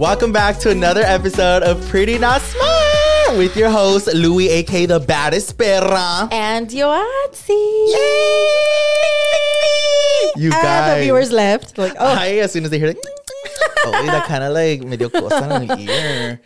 Welcome back to another episode of Pretty Not Smart with your host, Louie, aka the baddest perra. And Yoatzi. You And guys. the viewers left. Like, oh, Hi, as soon as they hear like, oh, that kind of like medio cosa en el ear.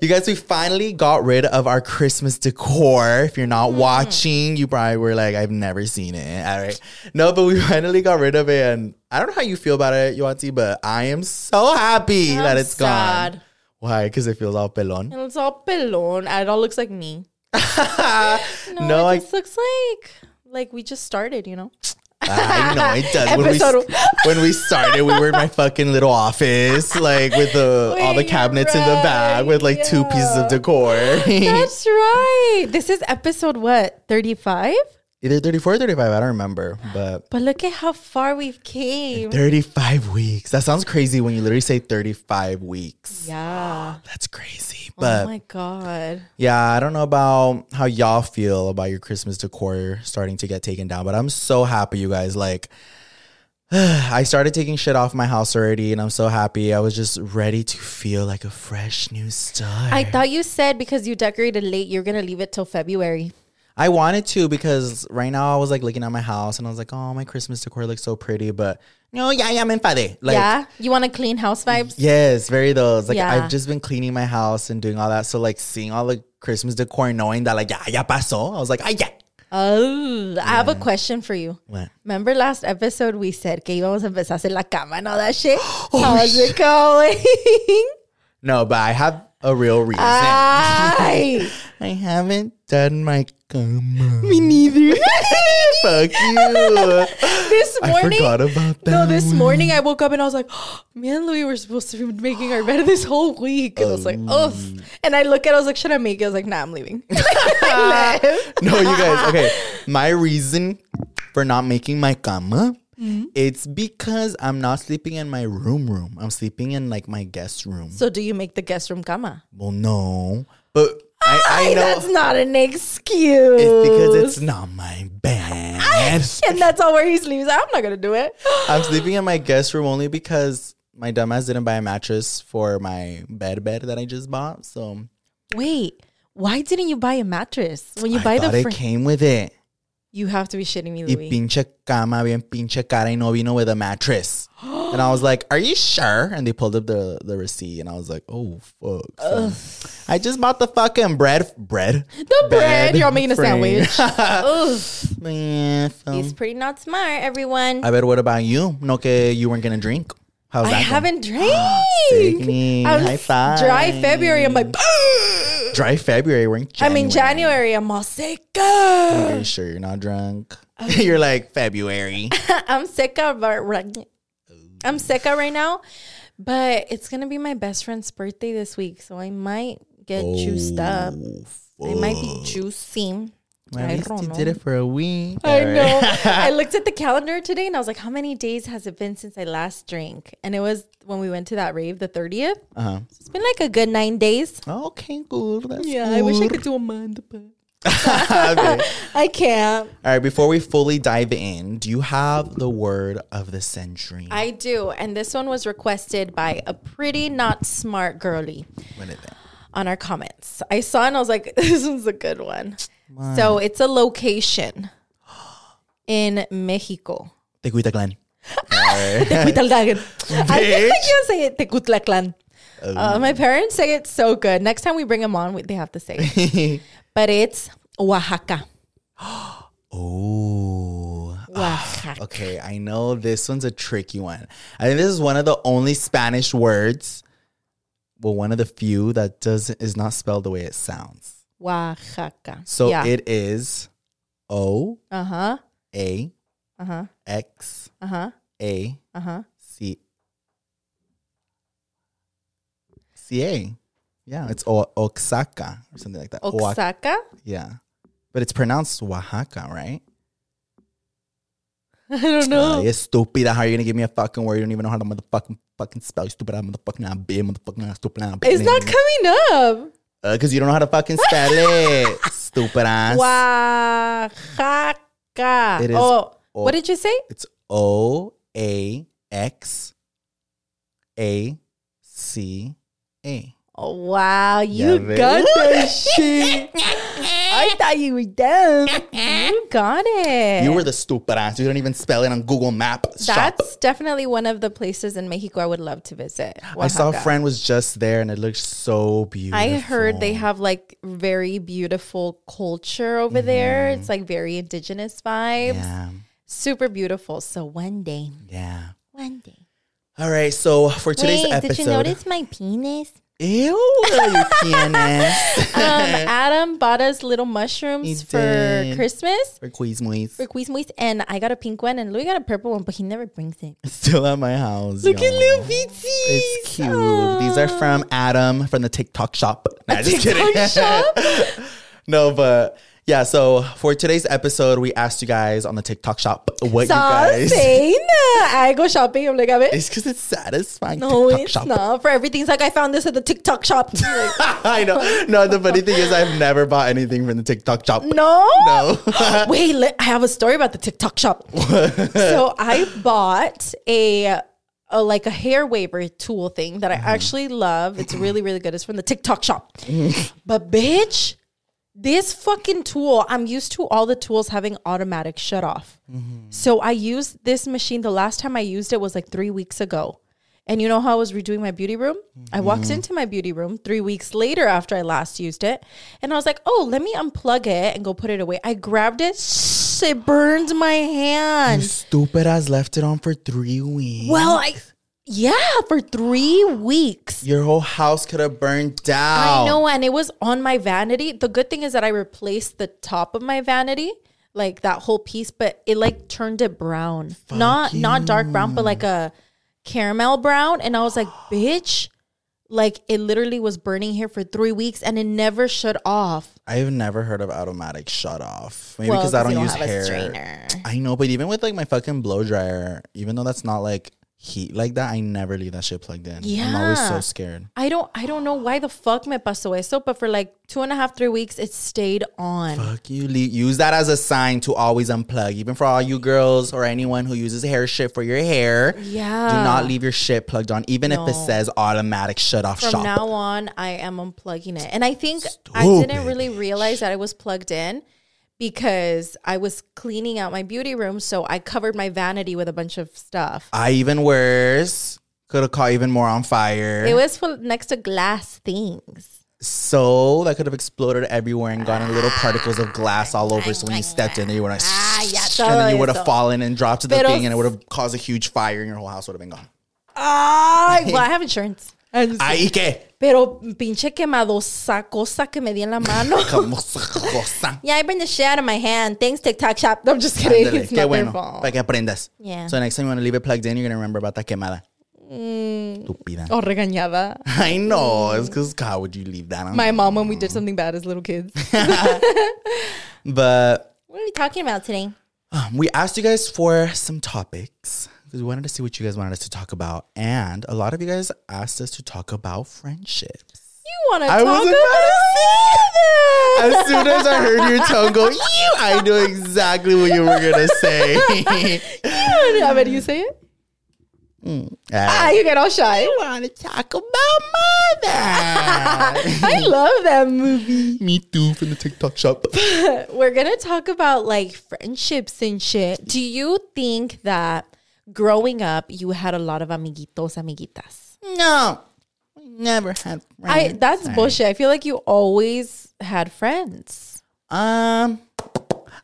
You guys, we finally got rid of our Christmas decor. If you're not Mm-hmm. watching, you probably were like, I've never seen it. All right. No, but we finally got rid of it. And I don't know how you feel about it, Yoanti, but I am so happy that I'm it's sad. gone. Why? Because it feels all pelon. It's all pelon. And it all looks like me. no, No, I, just looks like like we just started, you know? I know it does. When we, when we started, we were in my fucking little office, like with the all the Wait, cabinets in the back with like two pieces of decor. That's right. This is episode what? 35? Either 34 or 35, I don't remember, but But look at how far we've came. 35 weeks. That sounds crazy when you literally say 35 weeks. Yeah. That's crazy. Oh but oh my god. yeah, I don't know about how y'all feel about your Christmas decor starting to get taken down, but I'm so happy, you guys. Like, I started taking shit off my house already, and I'm so happy. I was just ready to feel like a fresh new start. I thought you said because you decorated late, you're gonna leave it till February. I wanted to because right now I was like looking at my house and I was like, oh, my Christmas decor looks so pretty, but no, yeah, yeah, I'm in Like, yeah? You want to clean house vibes? Yes, very those. Like Yeah. I've just been cleaning my house and doing all that. So like seeing all the Christmas decor, knowing that like yeah, ya pasó. I was like, ah, yeah. Oh, I have a question for you. What? Remember last episode we said que íbamos a empezar a hacer la cama and all that shit? Oh, How's it going? No, but I have a real reason. Ay, I haven't done my cama. Me neither. Fuck you. this I morning. forgot about that. No, this one. morning I woke up and I was like, me and Louie were supposed to be making our bed this whole week. And I was like, oh. And I look at it, I was like, should I make it? I was like, nah, I'm leaving. No, you guys. Okay, my reason for not making my cama. Mm-hmm. It's because I'm not sleeping in my room room. I'm sleeping in like my guest room. So do you make the guest room cama? Well, no, but I, I know that's not an excuse. it's because it's not my bed. and that's all where he sleeps. I'm not gonna do it. I'm sleeping in my guest room only because my dumbass didn't buy a mattress for my bed bed that I just bought. So Wait, why didn't you buy a mattress when you I buy the? it came with it. you have to be shitting me, Y pinche cama bien pinche cara y no vino with a mattress. And I was like, "Are you sure?" And they pulled up the the receipt, and I was like, "Oh fuck!" So I just bought the fucking bread bread. the bread. You're making a sandwich. Yeah, so- He's pretty not smart, everyone. I bet. What about you? No, que you weren't gonna drink. How's I that? going? haven't ah, drank. I'm High five. Dry February. I'm like, Dry February. We're in January. I'm January. in January. I'm all sick. Are you sure you're not drunk? you're like February. I'm sick of I'm sick right now, but it's gonna be my best friend's birthday this week, so I might get juiced up. I might be juicy. Well, at I least don't you know. did it for a week. I know. I looked at the calendar today and I was like, how many days has it been since I last drank? And it was when we went to that rave, the 30th. Uh-huh. It's been like a good nine days. Okay, good. That's Yeah, I wish I could do a month, but okay. I can't. All right, before we fully dive in, do you have the word of the century? I do. And this one was requested by a pretty not smart girly. What is it? on our comments. I saw and I was like, this one's a good one. So it's a location. in Mexico? Tecuitaclan. Tecuitaldagan. I think I can say it Tecutlaclan. Oh. Uh, my parents say it's so good. Next time we bring them on, we- they have to say it. but it's Oaxaca. Oh. Oaxaca. Okay, I know this one's a tricky one. I think this is one of the only Spanish words, well, one of the few that does is not spelled the way it sounds. Oaxaca. So yeah. it is O Uh huh. A Uh huh. X Uh huh. A Uh huh. C C A. Yeah, it's o- Oaxaca or something like that. Oax- Oaxaca. yeah, but it's pronounced Oaxaca, right? I don't know. Uh, you stupid. How are you gonna give me a fucking word? You don't even know how to motherfucking fucking spell. You stupid. I'm motherfucking I'm big. Motherfucking I'm stupid. I'm it's not coming up. because you don't know how to fucking spell it. stupid ass. Oaxaca. It is oh, o- what did you say? It's O A X A C A. Oh, wow, you Yeah, got that shit. I thought you were dumb. You got it. You were the stupid ass. You don't even spell it on Google Map. Shop. That's definitely one of the places in Mexico I would love to visit. I saw a friend was just there and it looked so beautiful. I heard they have like very beautiful culture over there. Mm-hmm. It's like very indigenous vibes. Yeah, Super beautiful. So one day, yeah. one day. All right, so for today's Wait, episode, did you notice my penis? Ew, you pianist. Um, Adam bought us little mushrooms He for did. Christmas. for Quizmois. For Quizmois, and I got a pink one, and Louie got a purple one, but he never brings it. Still at my house. Look at y'all. little Beatsies. It's cute. These are from Adam from the TikTok shop. Nah, just kidding. no, but yeah. So for today's episode, we asked you guys on the TikTok shop what you guys. saying that. I go shopping. I'm like, a bit. It's because it's satisfying. No, TikTok it's shop. not. For everything, it's like I found this at the TikTok shop. Like, I know. No, the funny thing is, I've never bought anything from the TikTok shop. no, No. Wait, let, I have a story about the TikTok shop. so I bought a, a like a hair waver tool thing that I mm-hmm. actually love. It's really really good. It's from the TikTok shop. Mm-hmm. but bitch, this fucking tool, I'm used to all the tools having automatic shut off. Mm-hmm. So I used this machine. The last time I used it was like three weeks ago. And you know how I was redoing my beauty room? I walked mm-hmm. into my beauty room three weeks later after I last used it. And I was like, oh, let me unplug it and go put it away. I grabbed it. It burned my hand. Stupid ass left it on for three weeks. Well, I, yeah, for three weeks. your whole house could have burned down. I know, and it was on my vanity. The good thing is that I replaced the top of my vanity, like that whole piece, but it like turned it brown. not not dark brown, but like a caramel brown. And I was like, bitch, like it literally was burning here for three weeks and it never shut off. I've never heard of automatic shut off. Maybe Well, because I 'cause don't use don't a hair. I know, but even with like my fucking blow dryer, even though that's not like heat like that, I never leave that shit plugged in. Yeah. I'm always so scared. I don't I don't know why the fuck me pasó eso, but for like two and a half, three weeks, it stayed on. Fuck you. Use that as a sign to always unplug. Even for all you girls or anyone who uses hair shit for your hair. Yeah. Do not leave your shit plugged on, even if it says automatic shut off From shop. now on, I am unplugging it. And I think I didn't really realize that it was plugged in because I was cleaning out my beauty room. So I covered my vanity with a bunch of stuff. I even worse. Could have caught even more on fire. It was full, next to glass things. so that could have exploded everywhere and gotten little particles of glass all over. So when you stepped in there, you would have, Ah, ya and then you would have fallen and dropped the Pero- thing, and it would have caused a huge fire, and your whole house would have been gone. Ah, well, I have insurance. Ahí que, Pero pinche quemadosa cosa que me di en la mano. cosa. yeah, I burned the shit out of my hand. Thanks, TikTok shop. No, I'm just kidding. Ándale, It's qué not bueno, their fault. para que aprendas. Yeah. So next time you want to leave it plugged in, you're gonna remember about that quemada. Estúpida. Oh, regañada. I know. It's because how would you leave that on? My mom when we did something bad as little kids. but What are we talking about today? um, we asked you guys for some topics because we wanted to see what you guys wanted us to talk about, and a lot of you guys asked us to talk about friendships. You want to I talk was about about? As soon as I heard your tongue go, you, I knew exactly what you were gonna say. I bet you say it. Ah, you get all shy. You want to talk about mother. I love that movie. Me too, from the TikTok shop. We're gonna talk about like friendships and shit. Do you think that growing up you had a lot of amiguitos, amiguitas? No, we never had friends. I that's bullshit. I feel like you always had friends. Um,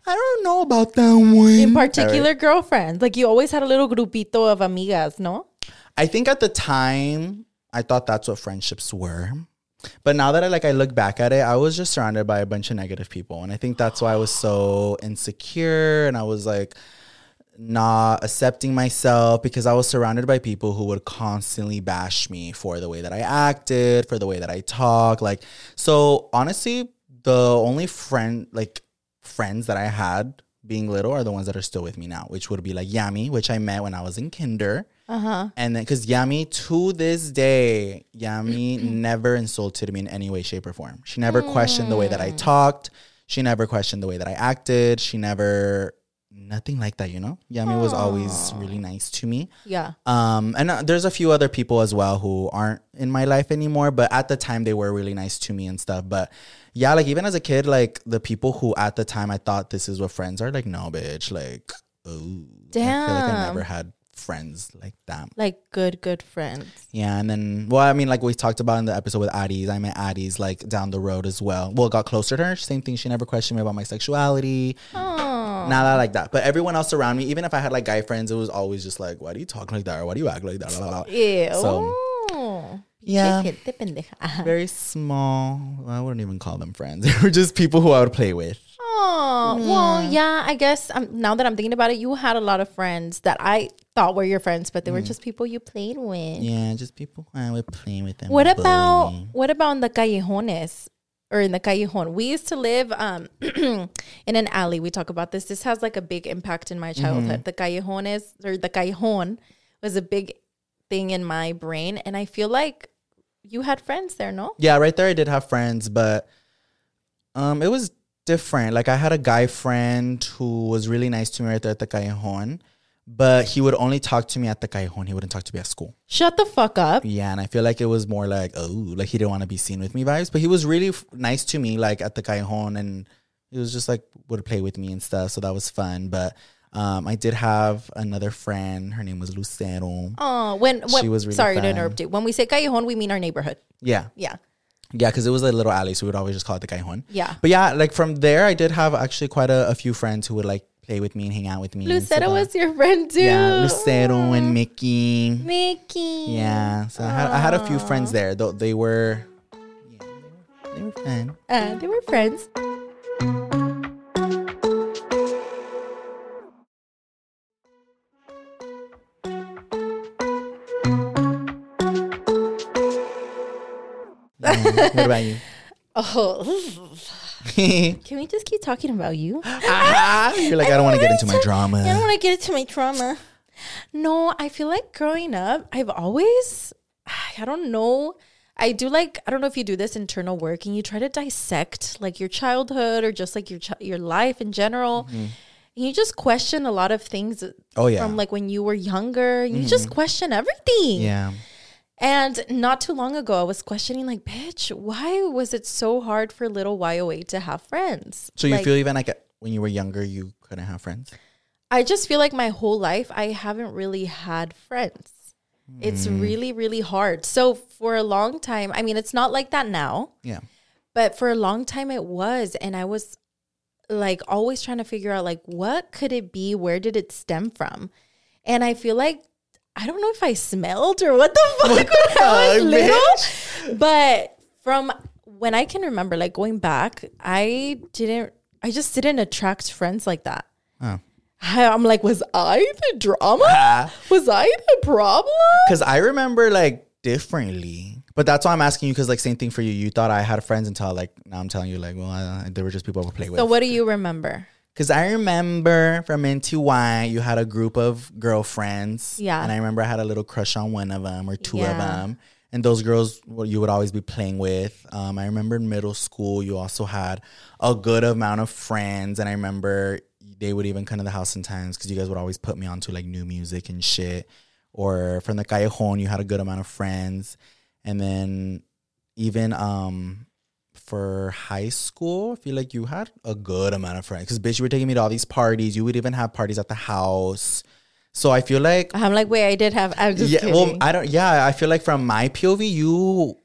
I don't know about that one. In particular, girlfriends. Like you always had a little grupito of amigas, no? I think at the time I thought that's what friendships were. But now that I like I look back at it, I was just surrounded by a bunch of negative people. And I think that's why I was so insecure and I was like not accepting myself because I was surrounded by people who would constantly bash me for the way that I acted, for the way that I talk. Like so honestly, the only friend like friends that I had being little are the ones that are still with me now, which would be like Yami, which I met when I was in kinder. Uh-huh. And then, because Yami, to this day, Yami never insulted me in any way, shape, or form. She never questioned the way that I talked. She never questioned the way that I acted. She never, nothing like that, you know? Yami was always really nice to me. Yeah. Um, and uh, there's a few other people as well who aren't in my life anymore, but at the time they were really nice to me and stuff. But yeah, like even as a kid, like the people who at the time I thought this is what friends are, like, no, bitch, like, oh, I feel like I never had friends like that. Like good, good friends. Yeah, and then well, I mean, like we talked about in the episode with Addie's, I met Addie's like down the road as well. Well, got closer to her. Same thing. She never questioned me about my sexuality. Oh. Not like that. But everyone else around me, even if I had like guy friends, it was always just like, why do you talk like that? Or why do you act like that? Blah, blah, blah. Ew. So, yeah. Very small. I wouldn't even call them friends. They were just people who I would play with. Oh, well, yeah, I guess um, now that I'm thinking about it, you had a lot of friends that I thought were your friends, but they were just people you played with. Yeah, just people I would play with them. What about me. what about in the callejones or in the callejon? We used to live um in an alley. We talk about this. This has like a big impact in my childhood. The callejones or the callejon was a big thing in my brain, and I feel like you had friends there, no? Yeah, right there I did have friends, but um it was different. Like I had a guy friend who was really nice to me right there at the Callejon, but he would only talk to me at the Callejon. He wouldn't talk to me at school. Shut the fuck up. Yeah, and I feel like it was more like, oh, like he didn't want to be seen with me vibes, but he was really f- nice to me like at the Callejon and he was just like would play with me and stuff, so that was fun, but um, I did have another friend. Her name was Lucero. Oh, when, when She was really sorry to fun. interrupt you. When we say callejon, we mean our neighborhood. Yeah, Yeah. Yeah, because it was a little alley, so we would always just call it the Callejon. Yeah. But yeah, like from there, I did have actually quite a, a few friends who would like play with me and hang out with me. Lucero was your friend too. yeah, Lucero and Mickey. Mickey. Yeah, so I had I had a few friends there. Though they were, yeah, they were, they were fun. Uh, they were friends. Yeah. what about you? Oh, can we just keep talking about you? Ah, You're like I don't want to get into my drama. I don't want to get into my drama. No, I feel like growing up, I've always, I don't know. I do like, I don't know if you do this internal work and you try to dissect like your childhood or just like your ch- your life in general. And you just question a lot of things Oh yeah, from like when you were younger. You just mm-hmm. question everything. yeah. And not too long ago, I was questioning, like, bitch, why was it so hard for little YOA to have friends? So you Like, feel even like when you were younger, you couldn't have friends. I just feel like my whole life, I haven't really had friends. It's Mm. really, really hard. So for a long time, I mean, it's not like that now, Yeah. but for a long time it was. And I was like always trying to figure out, like, what could it be? Where did it stem from? And I feel like, I don't know if I smelled or what the fuck when I was little. But from when I can remember, like going back, I didn't, I just didn't attract friends like that. Oh. I- I'm like, was I the drama? was I the problem? Because I remember like differently. But that's why I'm asking you because like same thing for you. You thought I had friends until like now I'm telling you like well I, they were just people I would play with. So what do you remember? Because I remember from Into Y, you had a group of girlfriends. Yeah. And I remember I had a little crush on one of them or two of them. And those girls well, you would always be playing with. Um, I remember in middle school, you also had a good amount of friends. And I remember they would even come to the house sometimes because you guys would always put me onto like new music and shit. or from the callejon, you had a good amount of friends, and then even um for high school, I feel like you had a good amount of friends because bitch, you were taking me to all these parties. You would even have parties at the house. So I feel like I'm like, wait, I did have. I'm just yeah, kidding. well, I don't. Yeah, I feel like from my POV, you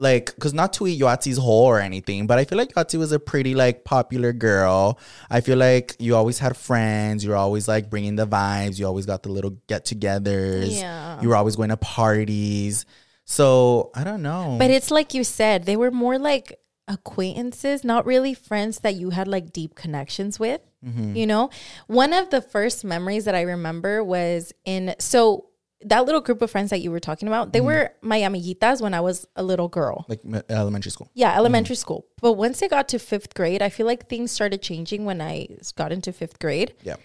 like because not to eat Yoatzi's whole or anything, but I feel like Yoatzi was a pretty like popular girl. I feel like you always had friends. You were always like bringing the vibes. You always got the little get-togethers. Yeah. You were always going to parties. So I don't know. But it's like you said, they were more like acquaintances, not really friends that you had like deep connections with. Mm-hmm. You know, one of the first memories that I remember was in so that little group of friends that you were talking about, Mm-hmm. they were my amiguitas when I was a little girl. like elementary school. Yeah, elementary school. But once I got to fifth grade, I feel like things started changing when I got into fifth grade. Yeah.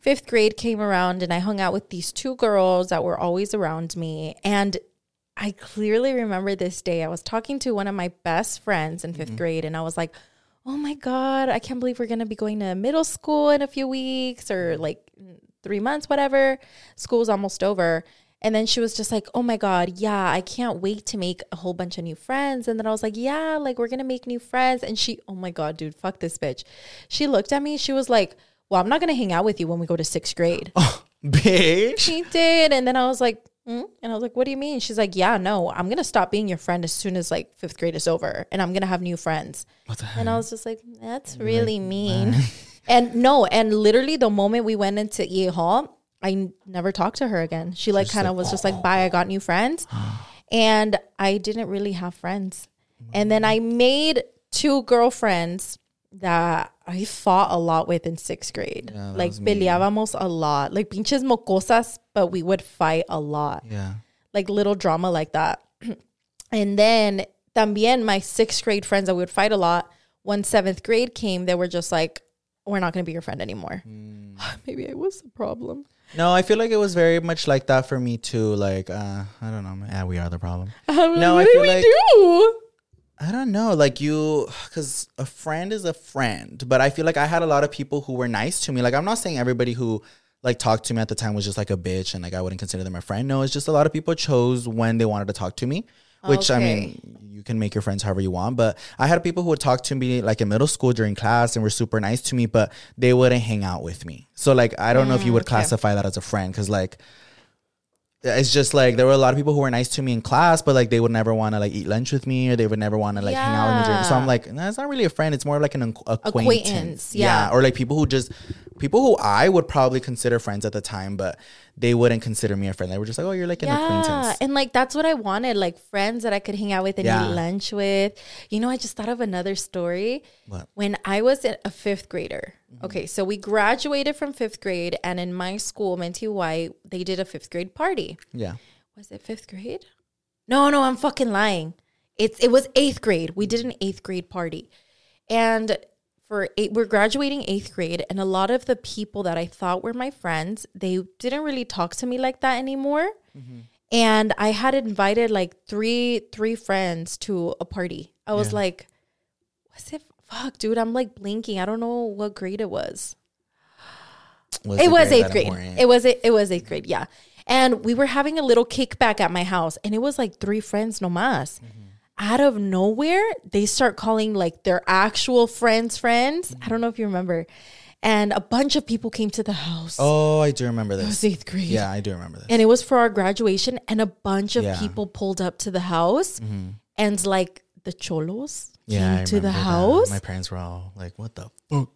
Fifth grade came around and I hung out with these two girls that were always around me. And I clearly remember this day. I was talking to one of my best friends in 5th mm-hmm. grade and I was like, oh my God, I can't believe we're going to be going to middle school in a few weeks or mm-hmm. like three months, whatever. School's almost over. And then she was just like, oh my God, yeah, I can't wait to make a whole bunch of new friends. And then I was like, yeah, like we're going to make new friends. And she, oh my God, dude, fuck this bitch. She looked at me. She was like, well, I'm not going to hang out with you when we go to sixth grade. Oh, Bitch. she did. And then I was like, mm? and I was like, what do you mean? She's like, yeah, no, I'm going to stop being your friend as soon as like fifth grade is over and I'm going to have new friends. What the heck? And I was just like, that's really mean. and no, and literally the moment we went into E Hall, I n- never talked to her again. She like kind of was just like, bye, I got new friends. and I didn't really have friends. And then I made two girlfriends that I fought a lot with in sixth grade. that like was peleábamos a lot. Like pinches mocosas, but we would fight a lot Yeah. like little drama like that. and then también my sixth grade friends that we would fight a lot. When seventh grade came, they were just like, "We're not going to be your friend anymore." Maybe I was the problem. No, I feel like it was very much like that for me too. Like, uh, I don't know. man. Yeah, we are the problem. I'm No, like, I what feel do we like- do? I don't know. Like you, because a friend is a friend, but I feel like I had a lot of people who were nice to me. Like I'm not saying everybody who like talked to me at the time was just like a bitch and like I wouldn't consider them a friend. No, it's just a lot of people chose when they wanted to talk to me. Which I mean, you can make your friends however you want, but I had people who would talk to me like in middle school during class and were super nice to me, but they wouldn't hang out with me. So like I don't know if you mm, would classify that as a friend because like it's just like there were a lot of people who were nice to me in class, but like they would never want to like eat lunch with me or they would never want to like hang out with me. So I'm Yeah. like, nah, not really a friend. It's more like an ac- acquaintance. Acquaintance, yeah. Or like people who just people who I would probably consider friends at the time, but they wouldn't consider me a friend. They were just like, oh, you're like an Yeah, acquaintance. and like that's what I wanted, like friends that I could hang out with and Yeah. eat lunch with. You know, I just thought of another story. What? When I was a fifth grader. Mm-hmm. Okay, so we graduated from fifth grade, and in my school, Minty White, they did a fifth grade party. Yeah. was it fifth grade? No, no, I'm fucking lying. It's it was eighth grade. We did an eighth grade party, and for eight, we're graduating eighth grade, and a lot of the people that I thought were my friends, they didn't really talk to me like that anymore. And I had invited like three three friends to a party. I was Yeah. like, "What's it? Fuck, dude, I'm like blinking. I don't know what grade it was Was it was eighth grade. It was it was eighth grade. Yeah, and we were having a little kickback at my house, and it was like three friends no mas. Mm-hmm. Out of nowhere, they start calling like their actual friends friends. I don't know if you remember, and a bunch of people came to the house. oh, I do remember it was this. eighth grade. Yeah, I do remember this. and it was for our graduation, and a bunch of Yeah. Mm-hmm. people pulled up to the house, and like the cholos yeah, came to the that. house. My parents were all like, "What the fuck?"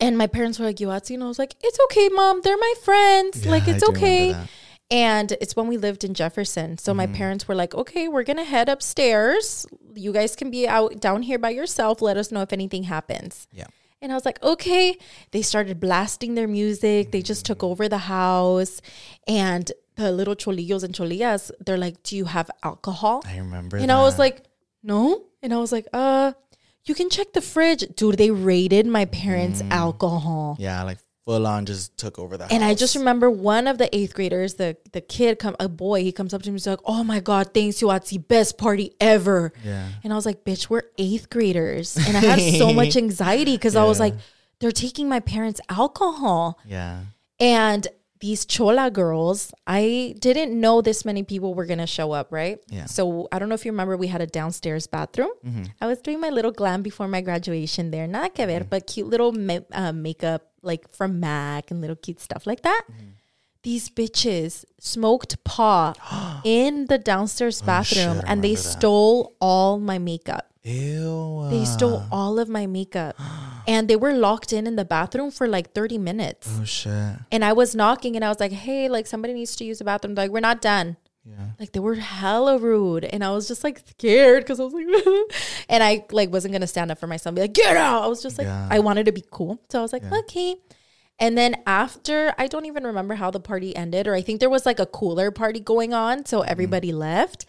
And my parents were like, Yoatzi. And I was like, it's okay, mom. They're my friends. like, Yeah, I it's do remember okay. that. And it's when we lived in Jefferson. So my parents were like, okay, we're going to head upstairs. You guys can be out down here by yourself. Let us know if anything happens. Yeah. And I was like, okay. They started blasting their music. They just took over the house. And the little cholillos and cholillas, they're like, do you have alcohol? I remember. And I was like, no. And I was like, uh, you can check the fridge. Dude, they raided my parents' alcohol. yeah, like full on just took over the house. And I just remember one of the eighth graders, the the kid come a boy, he comes up to me, he's like, Oh my god, thanks Yoatzi, best party ever. Yeah. And I was like, bitch, we're eighth graders. And I had so much anxiety because I was like, they're taking my parents' alcohol. Yeah. And these chola girls, I didn't know this many people were gonna show up, right? Yeah. So I don't know if you remember, we had a downstairs bathroom. I was doing my little glam before my graduation there. not que ver, but cute little ma- uh, makeup like from MAC and little cute stuff like that. These bitches smoked pot in the downstairs bathroom shit, and they that. stole all my makeup. Ew. They stole all of my makeup and they were locked in in the bathroom for like 30 minutes. Oh shit. And I was knocking and I was like, hey, like somebody needs to use the bathroom. They're like, we're not done. Yeah. Like they were hella rude. And I was just like scared because I was like, and I like wasn't going to stand up for myself and be like, get out. I was just like, Yeah. I wanted to be cool. So I was like, okay. And then after, I don't even remember how the party ended, or I think there was like a cooler party going on. So everybody left.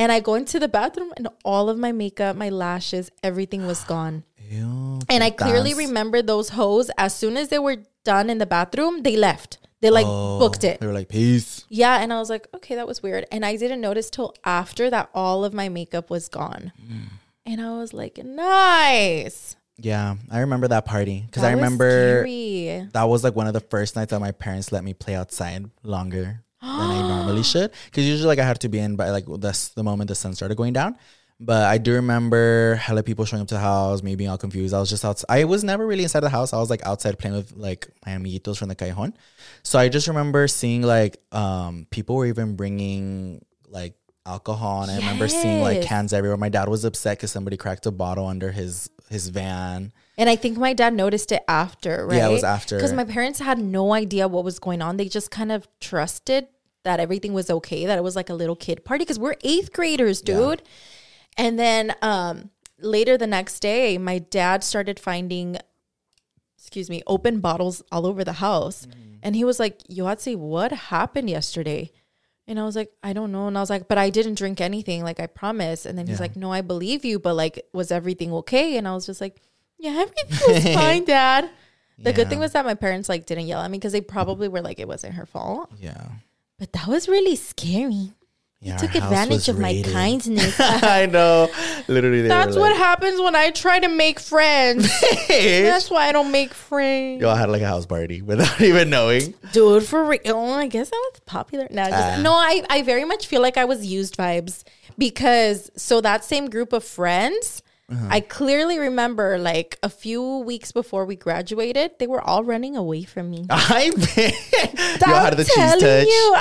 And I go into the bathroom and all of my makeup, my lashes, everything was gone. Ew. And I clearly remember those hoes as soon as they were done in the bathroom, they left. They like booked it. They were like, peace. Yeah, and I was like, okay, that was weird. And I didn't notice till after that all of my makeup was gone. Mm. And I was like, nice. Yeah, I remember that party because I remember scary. that was like one of the first nights that my parents let me play outside longer than I normally should. Because usually, like, I had to be in by like that's the moment the sun started going down. But I do remember hella people showing up to the house, me being all confused. I was just outside. I was never really inside the house. I was like outside playing with like my amiguitos from the cajon. So I just remember seeing like um people were even bringing like alcohol, and I remember seeing like cans everywhere. My dad was upset because somebody cracked a bottle under his his van. And I think my dad noticed it after, right? Yeah, it was after. Because my parents had no idea what was going on. They just kind of trusted that everything was okay, that it was like a little kid party because we're eighth graders, dude. And then um, later the next day, my dad started finding, excuse me, open bottles all over the house. And he was like, Yoatzi, what happened yesterday? And I was like, I don't know. And I was like, but I didn't drink anything. Like, I promise. And then he's Yeah. like, no, I believe you. But like, was everything okay? And I was just like, yeah, everything was fine, dad. The good thing was that my parents like didn't yell at me because they probably were like, it wasn't her fault. Yeah. But that was really scary. Yeah, Took house advantage was of my kindness. I know. Literally, they That's were what like, happens when I try to make friends. That's why I don't make friends. Y'all had like a house party without even knowing. Dude, for real. Oh, I guess I was popular. No, just, Ah. no, I, I very much feel like I was used vibes because so that same group of friends, Uh-huh. I clearly remember like a few weeks before we graduated, they were all running away from me. I bet. Y'all had the cheese touch. You.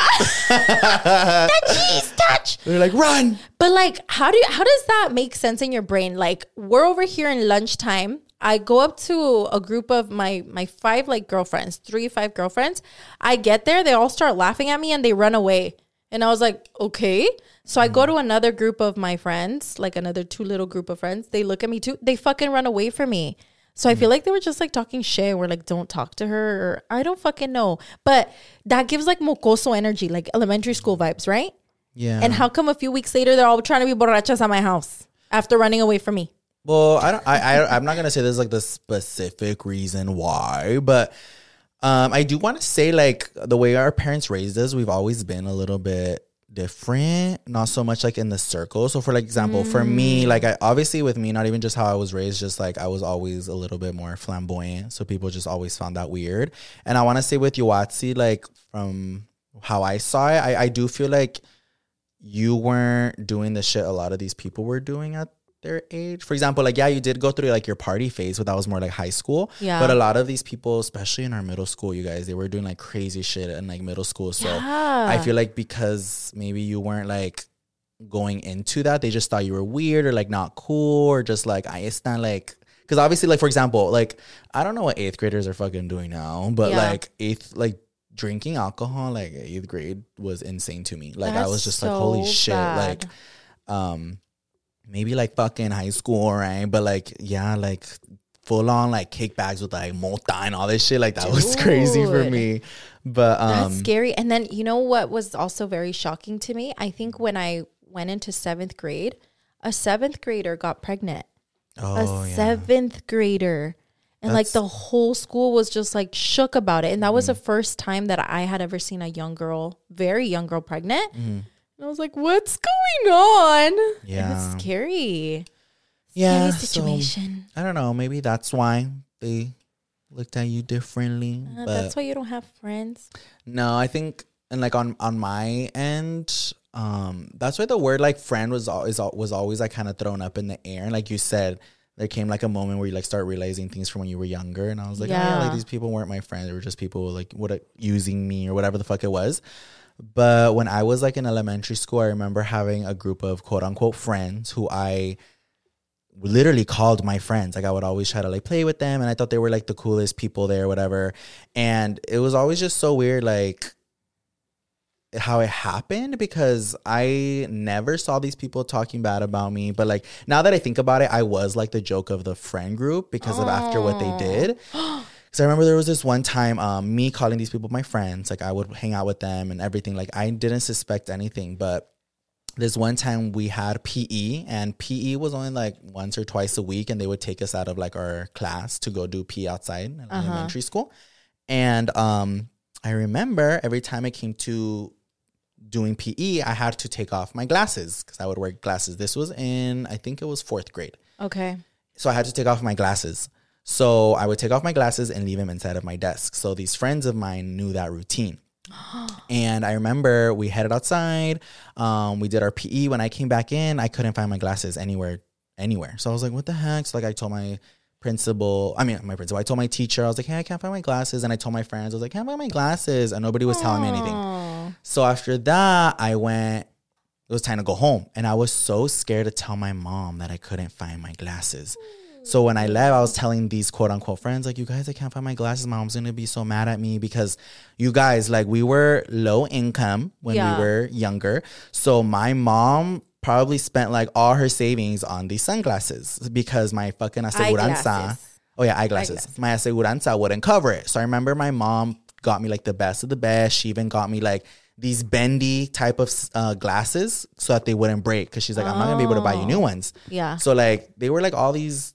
the cheese touch. They're like, run. But like, how do you, how does that make sense in your brain? Like, we're over here in lunchtime. I go up to a group of my my five like girlfriends, three five girlfriends. I get there, they all start laughing at me and they run away. And I was like, okay. So I go to another group of my friends, like another two little group of friends. They look at me too. They fucking run away from me. So I feel like they were just like talking shit. We're like, don't talk to her. Or I don't fucking know. But that gives like mocoso energy, like elementary school vibes, right? Yeah. And how come a few weeks later they're all trying to be borrachas at my house after running away from me? Well, I don't. I, I I'm not gonna say there's like the specific reason why, but um, I do want to say like the way our parents raised us, we've always been a little bit different. Not so much like in the circle. So for like example, for me, mm. like I obviously with me, not even just how I was raised, just like I was always a little bit more flamboyant. So people just always found that weird. And I want to say with Yoatzi, like from how I saw it, I, I do feel like you weren't doing the shit a lot of these people were doing at their age. For example, like yeah, you did go through like your party phase, but that was more like high school. Yeah. But a lot of these people, especially in our middle school, you guys, they were doing like crazy shit in like middle school. So I feel like because maybe you weren't like going into that, they just thought you were weird or like not cool or just like I stand like because obviously like for example, like I don't know what eighth graders are fucking doing now, but Yeah. like eighth like drinking alcohol like eighth grade was insane to me. Like I was just like holy so shit, like um maybe like fucking high school, right? But like yeah, like full on like bags with like mota and all this shit. Like that was crazy for me. But um That's scary. And then you know what was also very shocking to me? I think when I went into seventh grade, a seventh grader got pregnant. oh, a yeah. seventh grader. And like the whole school was just like shook about it. And that was Mm-hmm. the first time that I had ever seen a young girl, very young girl pregnant. Mm-hmm. And I was like, what's going on? It Yeah. was scary. Yeah, Scary so- situation. I don't know. Maybe that's why they looked at you differently. Uh, but that's why you don't have friends. no, I think and like on on my end, um, that's why the word like friend was always was always like kind of thrown up in the air. And like you said, there came like a moment where you like start realizing things from when you were younger, and I was like, yeah, Yeah. like these people weren't my friends; they were just people like what using me or whatever the fuck it was. But when I was like in elementary school, I remember having a group of quote unquote friends who I literally called my friends. Like I would always try to like play with them and I thought they were like the coolest people there, whatever. And it was always just so weird, like how it happened because I never saw these people talking bad about me. But like now that I think about it, I was like the joke of the friend group because of after what they did. Because I remember there was this one time, um, me calling these people my friends. Like I would hang out with them and everything. Like I didn't suspect anything, but this one time we had PE, and PE was only like once or twice a week, and they would take us out of like our class to go do PE outside in elementary school. And um, I remember every time I came to doing PE, I had to take off my glasses because I would wear glasses. This was in, I think it was fourth grade. Okay. So I had to take off my glasses. So I would take off my glasses and leave them inside of my desk. So these friends of mine knew that routine. and I remember we headed outside. Um, we did our PE. When I came back in, I couldn't find my glasses anywhere, anywhere. So I was like, what the heck? So like I told my principal, I mean my principal, I told my teacher, I was like, hey, I can't find my glasses. And I told my friends, I was like, can't find my glasses. And nobody was telling me anything. So after that, I went. It was time to go home, and I was so scared to tell my mom that I couldn't find my glasses. So when I left, I was telling these quote unquote friends, like, "You guys, I can't find my glasses. My mom's gonna be so mad at me because you guys, like, we were low income when Yeah. we were younger. So my mom probably spent like all her savings on these sunglasses because my fucking aseguranza." Eyeglasses. Oh yeah, eyeglasses. My aseguranza wouldn't cover it. So I remember my mom got me like the best of the best. She even got me like these bendy type of uh, glasses so that they wouldn't break. Cause she's like, I'm not gonna be able to buy you new ones. Yeah. So like they were like all these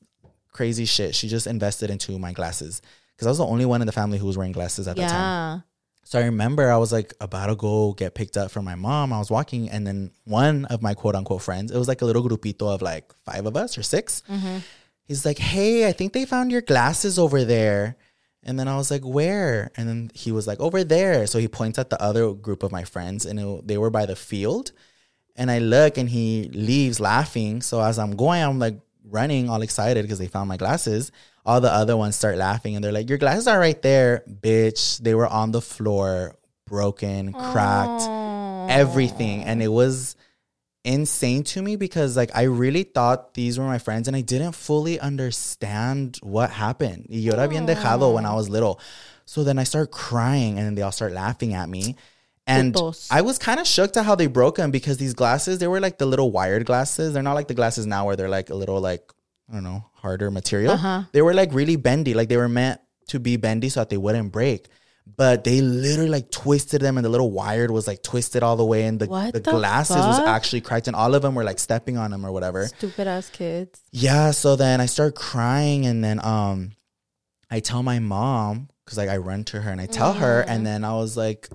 crazy shit. She just invested into my glasses because I was the only one in the family who was wearing glasses at the time. So I remember I was like about to go get picked up from my mom. I was walking, and then one of my quote unquote friends, it was like a little grupito of like five of us or 6 mm-hmm. He's like, Hey, I think they found your glasses over there. And then I was like, Where? And then he was like, Over there. So he points at the other group of my friends, and it, they were by the field. And I look, and he leaves laughing. So as I'm going, I'm like running all excited because they found my glasses. All the other ones start laughing, and they're like, Your glasses are right there, bitch. They were on the floor, broken, cracked, everything. And it was insane to me because like I really thought these were my friends and I didn't fully understand what happened. Y yo era bien dejado when I was little. So then I start crying and then they all start laughing at me. And Putos. I was kind of shocked at how they broke them because these glasses, they were like the little wired glasses. They're not like the glasses now where they're like a little like, I don't know, harder material. They were like really bendy. Like they were meant to be bendy so that they wouldn't break. But they literally like twisted them and the little wired was like twisted all the way and the, the, the glasses was actually cracked and all of them were like stepping on them or whatever. Stupid ass kids. Yeah, so then I start crying and then um I tell my mom cuz like I run to her and I tell her and then I was like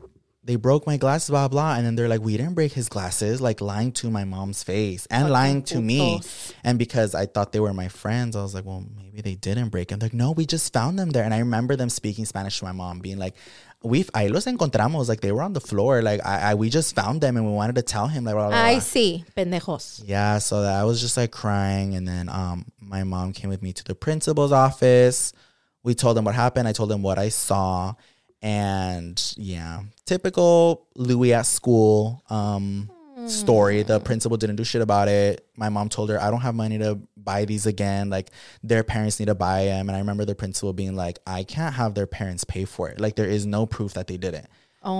they broke my glasses blah blah and then they're like we didn't break his glasses like lying to my mom's face and lying to me and because I thought they were my friends I was like well maybe they didn't break them They're like no we just found them there and I remember them speaking Spanish to my mom being like "We've ahí los encontramos like they were on the floor like I, I we just found them and we wanted to tell him like blah, blah, blah. I see. Pendejos. Yeah, so that I was just like crying, and then um, my mom came with me to the principal's office. We told him what happened. I told him what I saw, and yeah, typical Louie at school um story. The principal didn't do shit about it. My mom told her, "I don't have money to buy these again. Like their parents need to buy them." And I remember the principal being like, "I can't have their parents pay for it. Like there is no proof that they did it."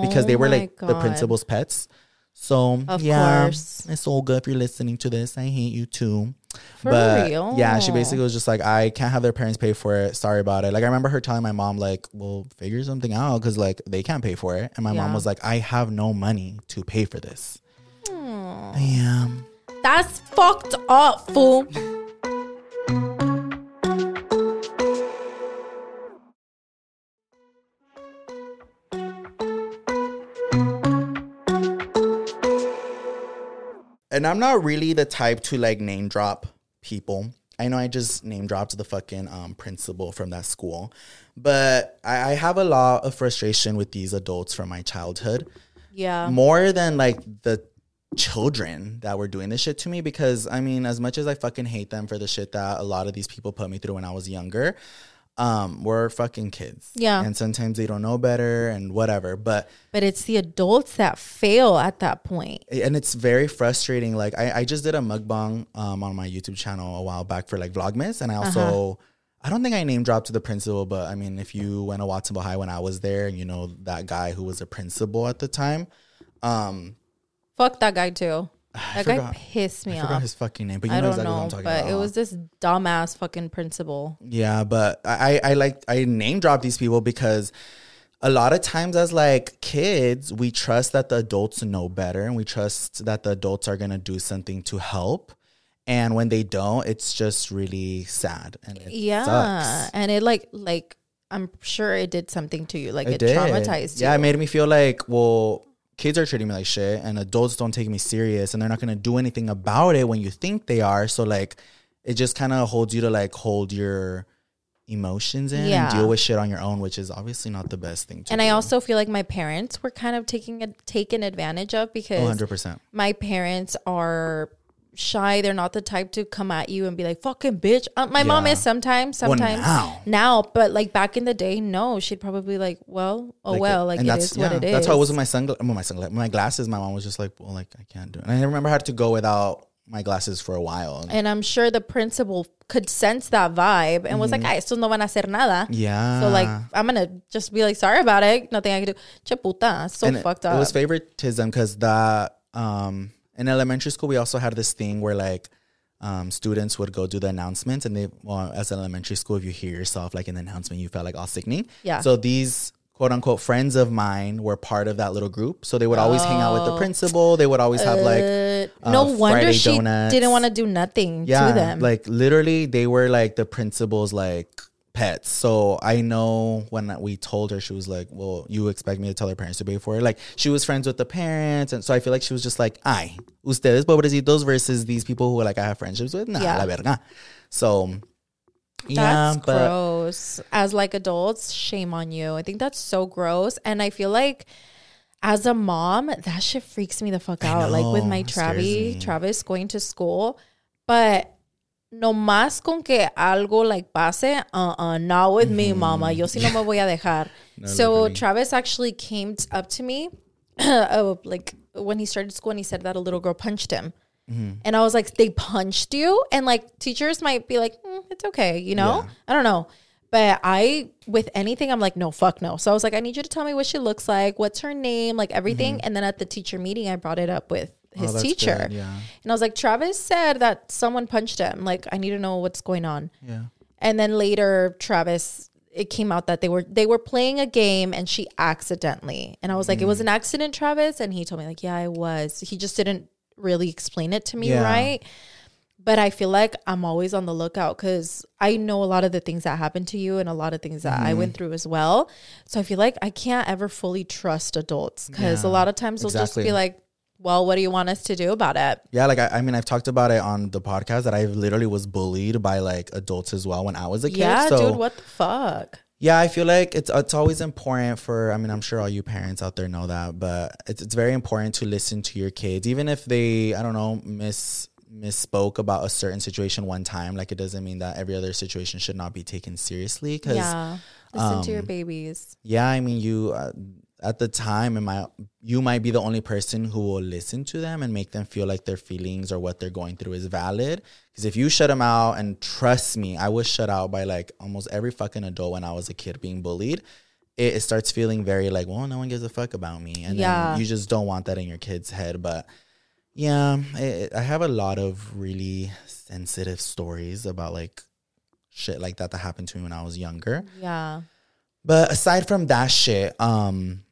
because they Oh were like the principal's pets. So Of yeah, course. it's Olga. If you're listening to this, I hate you too. For but real? yeah, she basically was just like, I can't have their parents pay for it. Sorry about it. Like I remember her telling my mom, like, well, figure something out because like they can't pay for it. And my mom was like, I have no money to pay for this. Damn. That's fucked up, fool. And I'm not really the type to like name drop people. I know I just name dropped the fucking um, principal from that school, but I, I have a lot of frustration with these adults from my childhood Yeah. more than like the children that were doing this shit to me because I mean, as much as I fucking hate them for the shit that a lot of these people put me through when I was younger, um, we're fucking kids. Yeah. And sometimes they don't know better and whatever. But But it's the adults that fail at that point. and it's very frustrating. Like I, I just did a mukbang um on my YouTube channel a while back for like Vlogmas, and I also I don't think I name dropped to the principal, but I mean if you went to Watsonville High when I was there, and you know that guy who was a principal at the time, um, Fuck that guy too. That guy forgot- pissed me off. I forgot his fucking name, but you I know don't exactly what know, I'm talking but about. it was this dumbass fucking principal. Yeah, but I, I like I name drop these people because a lot of times as like kids, we trust that the adults know better and we trust that the adults are gonna do something to help. And when they don't, it's just really sad. And it Yeah, sucks. and it like like I'm sure it did something to you. Like it, traumatized you. Yeah, it made me feel like, well, kids are treating me like shit and adults don't take me serious and they're not gonna do anything about it when you think they are. So like it just kind of holds you to like hold your emotions in Yeah. and deal with shit on your own, which is obviously not the best thing to do. and do. I also feel like my parents were kind of taking a, taken advantage of because Oh, 100%. my parents are shy. They're not the type to come at you and be like, fucking bitch. Uh, my mom is sometimes, Well, sometimes. now. Now, but like back in the day, no, she'd probably be like, well, oh Like, well, like and it that's, is what it is. That's how it was with my sunglasses. My sunglasses, my glasses. My mom was just like, well, like I can't do it. And I remember I had to go without my glasses for a while. and I'm sure the principal could sense that vibe and was like, Mm-hmm. "Ay, estos no van a hacer nada." yeah. So like, I'm gonna just be like, "Sorry about it. Nothing I can do." Che puta, so and it- fucked it, up. was favoritism because that um in elementary school we also had this thing where like um students would go do the announcements and they well as an elementary school if you hear yourself like in the announcement you felt like all sickening Yeah. so these quote unquote friends of mine were part of that little group so they would always hang out with the principal they would always have like Uh, no uh, wonder Friday she donuts. didn't want to do nothing yeah to them. like literally they were like the principal's like pets so i know when we told her she was like well you expect me to tell her parents to pay for it like she was friends with the parents and so i feel like she was just like ay ustedes pobrecitos versus these people who like i have friendships with nah Yeah. la verga so yeah that's but gross. As like adults, shame on you. I think that's so gross. And I feel like as a mom, that shit freaks me the fuck out. like with my Travis. Travis going to school. But no más con que algo like pase, uh-uh, not with me, mama. Yo sí no me voy a dejar. so. Travis actually came up to me, oh, like when he started school, and he said that a little girl punched him. And I was like, they punched you? And like teachers might be like, "Mm, it's okay, you know? Yeah. I don't know. But I, with anything, I'm like, no, fuck no. So I was like, I need you to tell me what she looks like, what's her name, like everything. And then at the teacher meeting, I brought it up with his Mm-hmm. Oh, teacher. good, yeah And I was like, Travis said that someone punched him. Like, I need to know what's going on. yeah And then later, Travis, it came out that they were they were playing a game and she accidentally. And I was like, it Mm. was an accident, Travis. And he told me like, yeah, it was. He just didn't really explain it to me Yeah. right. But I feel like I'm always on the lookout because I know a lot of the things that happened to you and a lot of things that Mm-hmm. I went through as well. So I feel like I can't ever fully trust adults because a lot of times they'll just be like, well, what do you want us to do about it? Yeah, like I, I mean, I've talked about it on the podcast that I literally was bullied by like adults as well when I was a kid. Yeah, so dude, what the fuck? Yeah, I feel like it's it's always important for. I mean, I'm sure all you parents out there know that, but it's it's very important to listen to your kids, even if they I don't know miss misspoke about a certain situation one time. Like it doesn't mean that every other situation should not be taken seriously. Because Yeah. Listen to your um, babies. yeah, I mean, you uh, at the time, and might you might be the only person who will listen to them and make them feel like their feelings or what they're going through is valid. Because if you shut them out, and trust me, I was shut out by like almost every fucking adult when I was a kid being bullied. It, it starts feeling very like, well, no one gives a fuck about me, and Yeah. you just don't want that in your kid's head. But yeah, it, I have a lot of really sensitive stories about like shit like that that happened to me when I was younger. Yeah. But aside from that shit, um,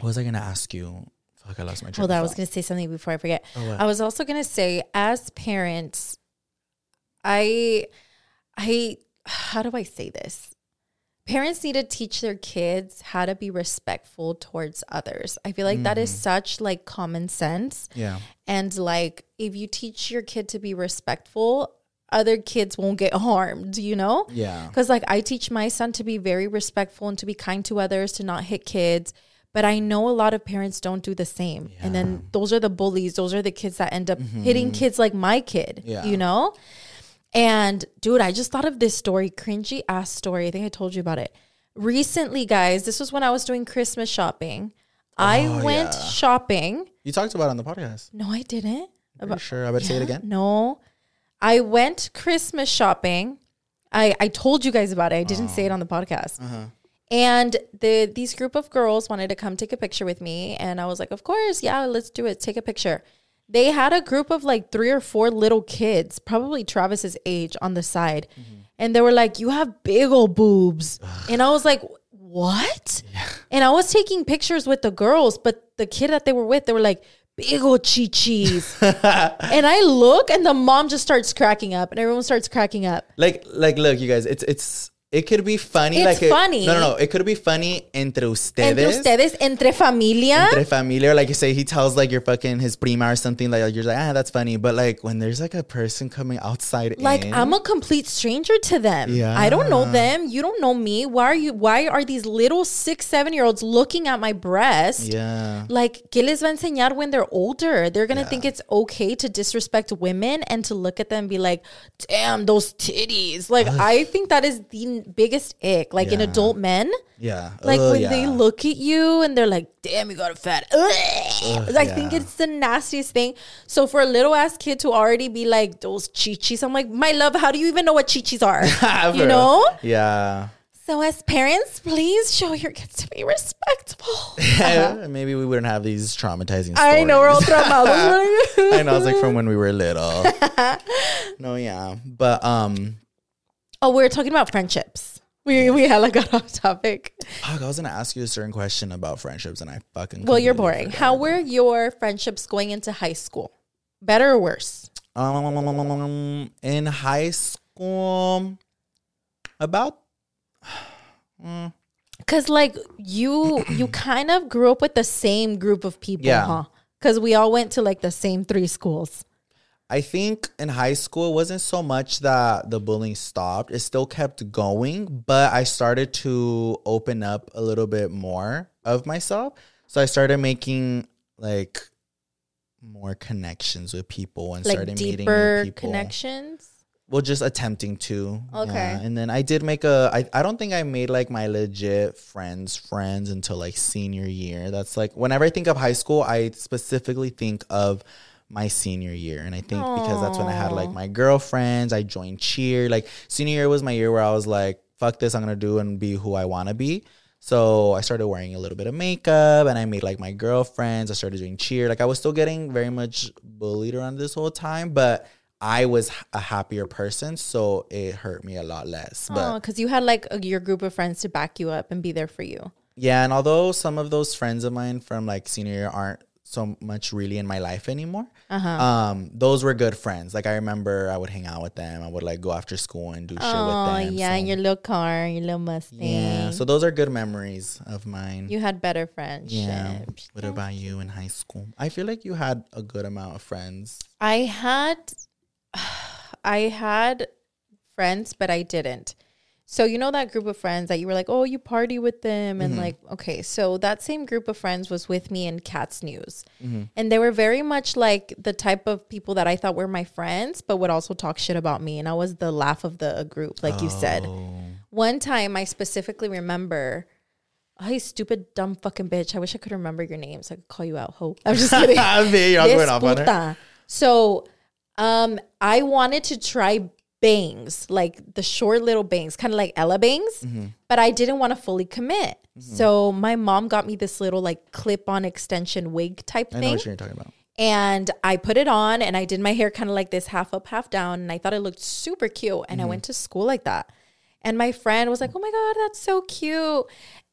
what was I gonna ask you? Fuck, I lost my train. Hold on, I was going to say something before I forget. Oh, what? I was also going to say, as parents, I, I, how do I say this? Parents need to teach their kids how to be respectful towards others. I feel like that is mm-hmm. such like common sense. Yeah, And like, if you teach your kid to be respectful, other kids won't get harmed, you know? Yeah. Because, like, I teach my son to be very respectful and to be kind to others, to not hit kids. But I know a lot of parents don't do the same. And then those are the bullies. Those are the kids that end up mm-hmm. hitting kids like my kid, Yeah. you know? And dude, I just thought of this story, cringy ass story. I think I told you about it. Recently, guys, this was when I was doing Christmas shopping. I oh, went yeah. shopping. You talked about it on the podcast. No, I didn't. You sure? I better say it again. No. I went Christmas shopping. I, I told you guys about it. I didn't say it on the podcast. Uh-huh. And the these group of girls wanted to come take a picture with me. And I was like, of course, yeah, let's do it. Take a picture. They had a group of like three or four little kids, probably Travis's age, on the side. Mm-hmm. And they were like, You have big old boobs. and I was like, What? And I was taking pictures with the girls, but the kid that they were with, they were like, Big old chi-chis. and I look and the mom just starts cracking up and everyone starts cracking up. Like, like, look, you guys. It's it's it could be funny. It's like it- funny. no, no, no. It could be funny entre ustedes. Entre ustedes, entre familia. Entre familia, like you say, he tells like your fucking his prima or something like you're like ah that's funny, but like when there's like a person coming outside, like in, I'm a complete stranger to them. Yeah. I don't know them. You don't know me. Why are you why are these little six, seven year olds looking at my breast? yeah, Like, ¿qué les va a enseñar when they're older? They're gonna think it's okay to disrespect women and to look at them and be like, damn, those titties. Like, I think that is the biggest ick. Like in Yeah. adult men. yeah, Like Ugh, when yeah. they look at you and they're like, damn, you got a fat. Ugh. I think yeah. it's the nastiest thing. So for a little ass kid to already be like, those chichis, I'm like, my love, how do you even know what chichis are? For you real. know? yeah. So as parents, please show your kids to be respectful. Maybe we wouldn't have these traumatizing. Stories. I know we're all traumados. I know it's like from when we were little. no, yeah, but um, oh, we were talking about friendships. We we had like got off topic. fuck, I was gonna ask you a certain question about friendships, and I fucking. Well, you're boring. How were your friendships going into high school? Better or worse? Um, in high school, about Cause like you you kind of grew up with the same group of people, Yeah. huh? Cause we all went to like the same three schools. I think in high school it wasn't so much that the bullying stopped; it still kept going, but I started to open up a little bit more of myself. So I started making like more connections with people and Like started meeting deeper new people. connections. Well, just attempting to. Okay. yeah. And then I did make a. I, I don't think I made like my legit friends friends until like senior year. That's like whenever I think of high school, I specifically think of my senior year, and I think because that's when I had like my girlfriends. I joined cheer. Like senior year was my year where I was like, "Fuck this! I'm gonna do and be who I want to be." So I started wearing a little bit of makeup and I made like my girlfriends. I started doing cheer. Like I was still getting very much bullied around this whole time, but I was a happier person, so it hurt me a lot less. But Oh, because you had like a, your group of friends to back you up and be there for you. yeah, and although some of those friends of mine from like senior year aren't so much really in my life anymore, Uh-huh. um, those were good friends. Like I remember I would hang out with them. I would like go after school and do shit Oh with them. Oh yeah, so, your little car, your little Mustang. yeah. So those are good memories of mine. you had better friendships. Yeah. What about you in high school? I feel like you had a good amount of friends. I had I had friends, but I didn't. So you know that group of friends that you were like, oh, you party with them, and like, okay, so that same group of friends was with me in Cats News, and they were very much like the type of people that I thought were my friends, but would also talk shit about me, and I was the laugh of the group, like you said. One time, I specifically remember. Hey, stupid, dumb fucking bitch. I wish I could remember your name so I could call you out. Ho. I'm just kidding. You're not going off on her. So, um, I wanted to try bangs, like the short little bangs, kind of like Ella bangs, Mm-hmm. but I didn't want to fully commit. So my mom got me this little like clip-on extension wig type I know thing, what you're talking about. and I put it on, and I did my hair kind of like this, half up, half down, and I thought it looked super cute. And I Mm-hmm. went to school like that, and my friend was like, "Oh my god, that's so cute."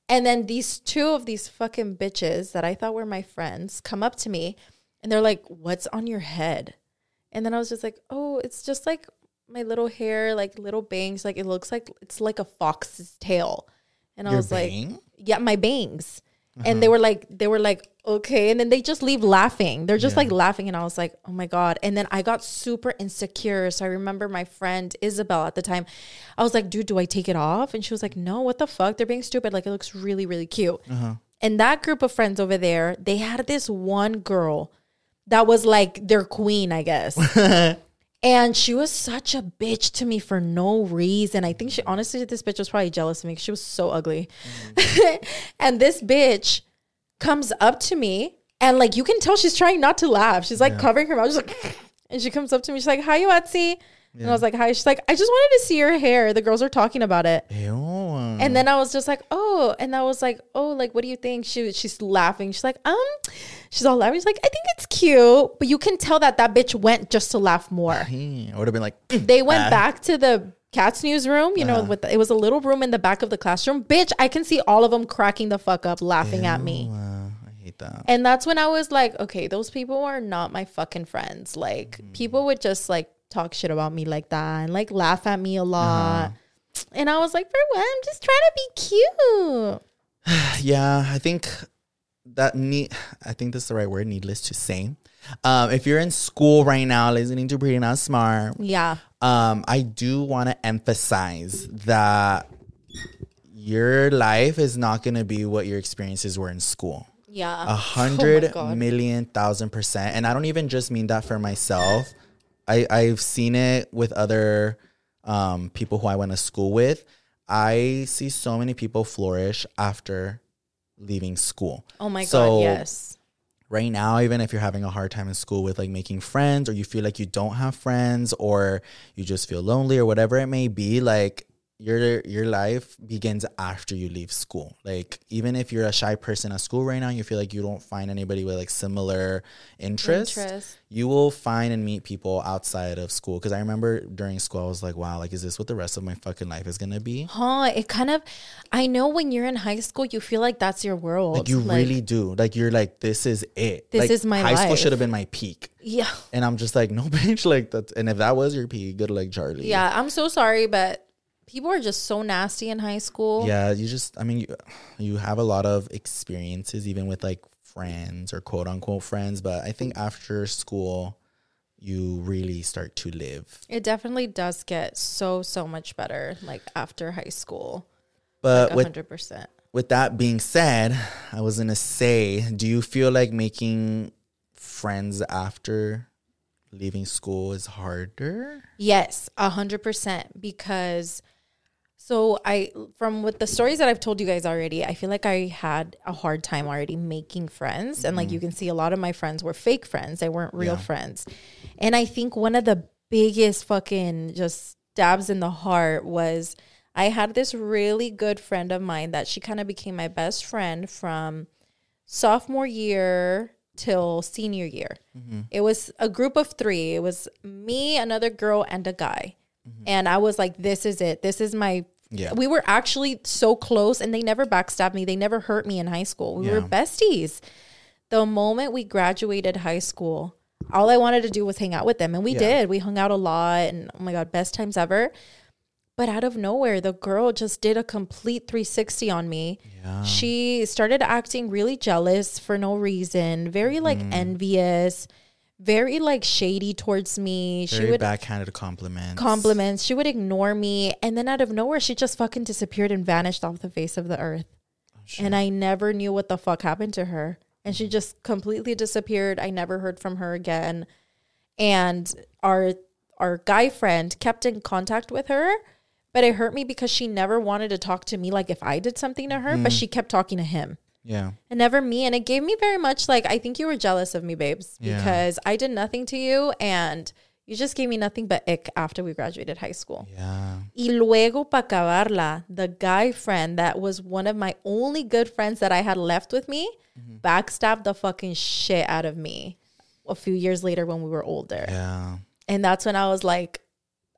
And then these two of these fucking bitches that I thought were my friends come up to me and they're like, What's on your head? And then I was just like, Oh, it's just like my little hair, like little bangs. Like it looks like it's like a fox's tail. And I Your was like, bang? Yeah, my bangs. and they uh-huh. were like they were like okay. And then they just leave laughing. They're just like laughing. And i was like oh my god. And then i got super insecure. So i remember my friend isabel at the time i was like dude do i take it off? And she was like no what the fuck? They're being stupid. Like it looks really really cute. Uh-huh. And that group of friends over there they had this one girl that was like their queen i guess and she was such a bitch to me for no reason. I think she honestly, this bitch was probably jealous of me because she was so ugly. and this bitch comes up to me and like you can tell she's trying not to laugh. She's like covering her mouth, just like, and she comes up to me. She's like, "Hi, Yoatzi." And I was like, "Hi." She's like, "I just wanted to see your hair. The girls are talking about it." Ew. And then I was just like, "Oh," and I was like, "Oh, like what do you think?" She she's laughing. She's like, "Um," she's all laughing. She's like, "I think it's cute," but you can tell that that bitch went just to laugh more. I would have been like, they went back to the cat's newsroom you know uh-huh. with the, it was a little room in the back of the classroom. Bitch i can see all of them cracking the fuck up laughing at me. Uh, I hate that. and that's when i was like okay those people are not my fucking friends. Like mm. people would just like talk shit about me like that and like laugh at me a uh-huh. lot. And i was like for what i'm just trying to be cute. Yeah, I think that need. I think that's the right word. Needless to say, um, if you're in school right now, listening to Pretty Not Smart, yeah um, I do want to emphasize that your life is not going to be what your experiences were in school. yeah A hundred Oh million thousand percent. And I don't even just mean that for myself. I, I've seen it with other um, people who I went to school with. I see so many people flourish after leaving school. oh my So, god yes right now even if you're having a hard time in school with like making friends or you feel like you don't have friends or you just feel lonely or whatever it may be like your your life begins after you leave school. Like even if you're a shy person at school right now you feel like you don't find anybody with like similar interests Interest. you will find and meet people outside of school. Because i remember during school i was like wow like is this what the rest of my fucking life is gonna be? Huh it kind of i know when you're in high school you feel like that's your world. Like you really do. Like you're like this is it. This Like, is my high school should have been my peak. Yeah. And I'm just like, no, bitch, like that. And if that was your peak, good luck, Charlie. Yeah, I'm so sorry, but people are just so nasty in high school. Yeah, you just, I mean, you, you have a lot of experiences, even with like friends or quote unquote friends. But I think after school, you really start to live. It definitely does get so so much better like after high school. But Like with 100%. with that being said, I was gonna say, do you feel like making friends after leaving school is harder? Yes, a hundred percent. Because so I from with the stories that I've told you guys already, I feel like I had a hard time already making friends. And like you mm-hmm. can see a lot of my friends were fake friends. They weren't real Yeah. friends. And I think one of the biggest fucking just stabs in the heart was I had this really good friend of mine that she kind of became my best friend from sophomore year till senior year. Mm-hmm. It was a group of three. It was me, another girl, and a guy. Mm-hmm. And I was like, this is it. This is my. Yeah. We were actually so close, and they never backstabbed me. They never hurt me in high school. We were besties. The moment we graduated high school, all I wanted to do was hang out with them. And we Yeah. did. We hung out a lot, and oh my God, best times ever. But out of nowhere, the girl just did a complete 360 on me. Yeah. She started acting really jealous for no reason, very like Mm. envious, very like shady towards me. Very she would backhanded compliments. compliments, she would ignore me, and then out of nowhere, she just fucking disappeared and vanished off the face of the earth. Oh, and I never knew what the fuck happened to her. And she just completely disappeared. I never heard from her again. And our our guy friend kept in contact with her, but it hurt me because she never wanted to talk to me like if I did something to her, but mm. she kept talking to him Yeah. and never me. And it gave me very much like I think you were jealous of me, babes, Yeah. because I did nothing to you and you just gave me nothing but ick after we graduated high school. Yeah. Y luego, para acabarla, the guy friend that was one of my only good friends that I had left with me mm-hmm. backstabbed the fucking shit out of me a few years later when we were older. Yeah. And that's when I was like,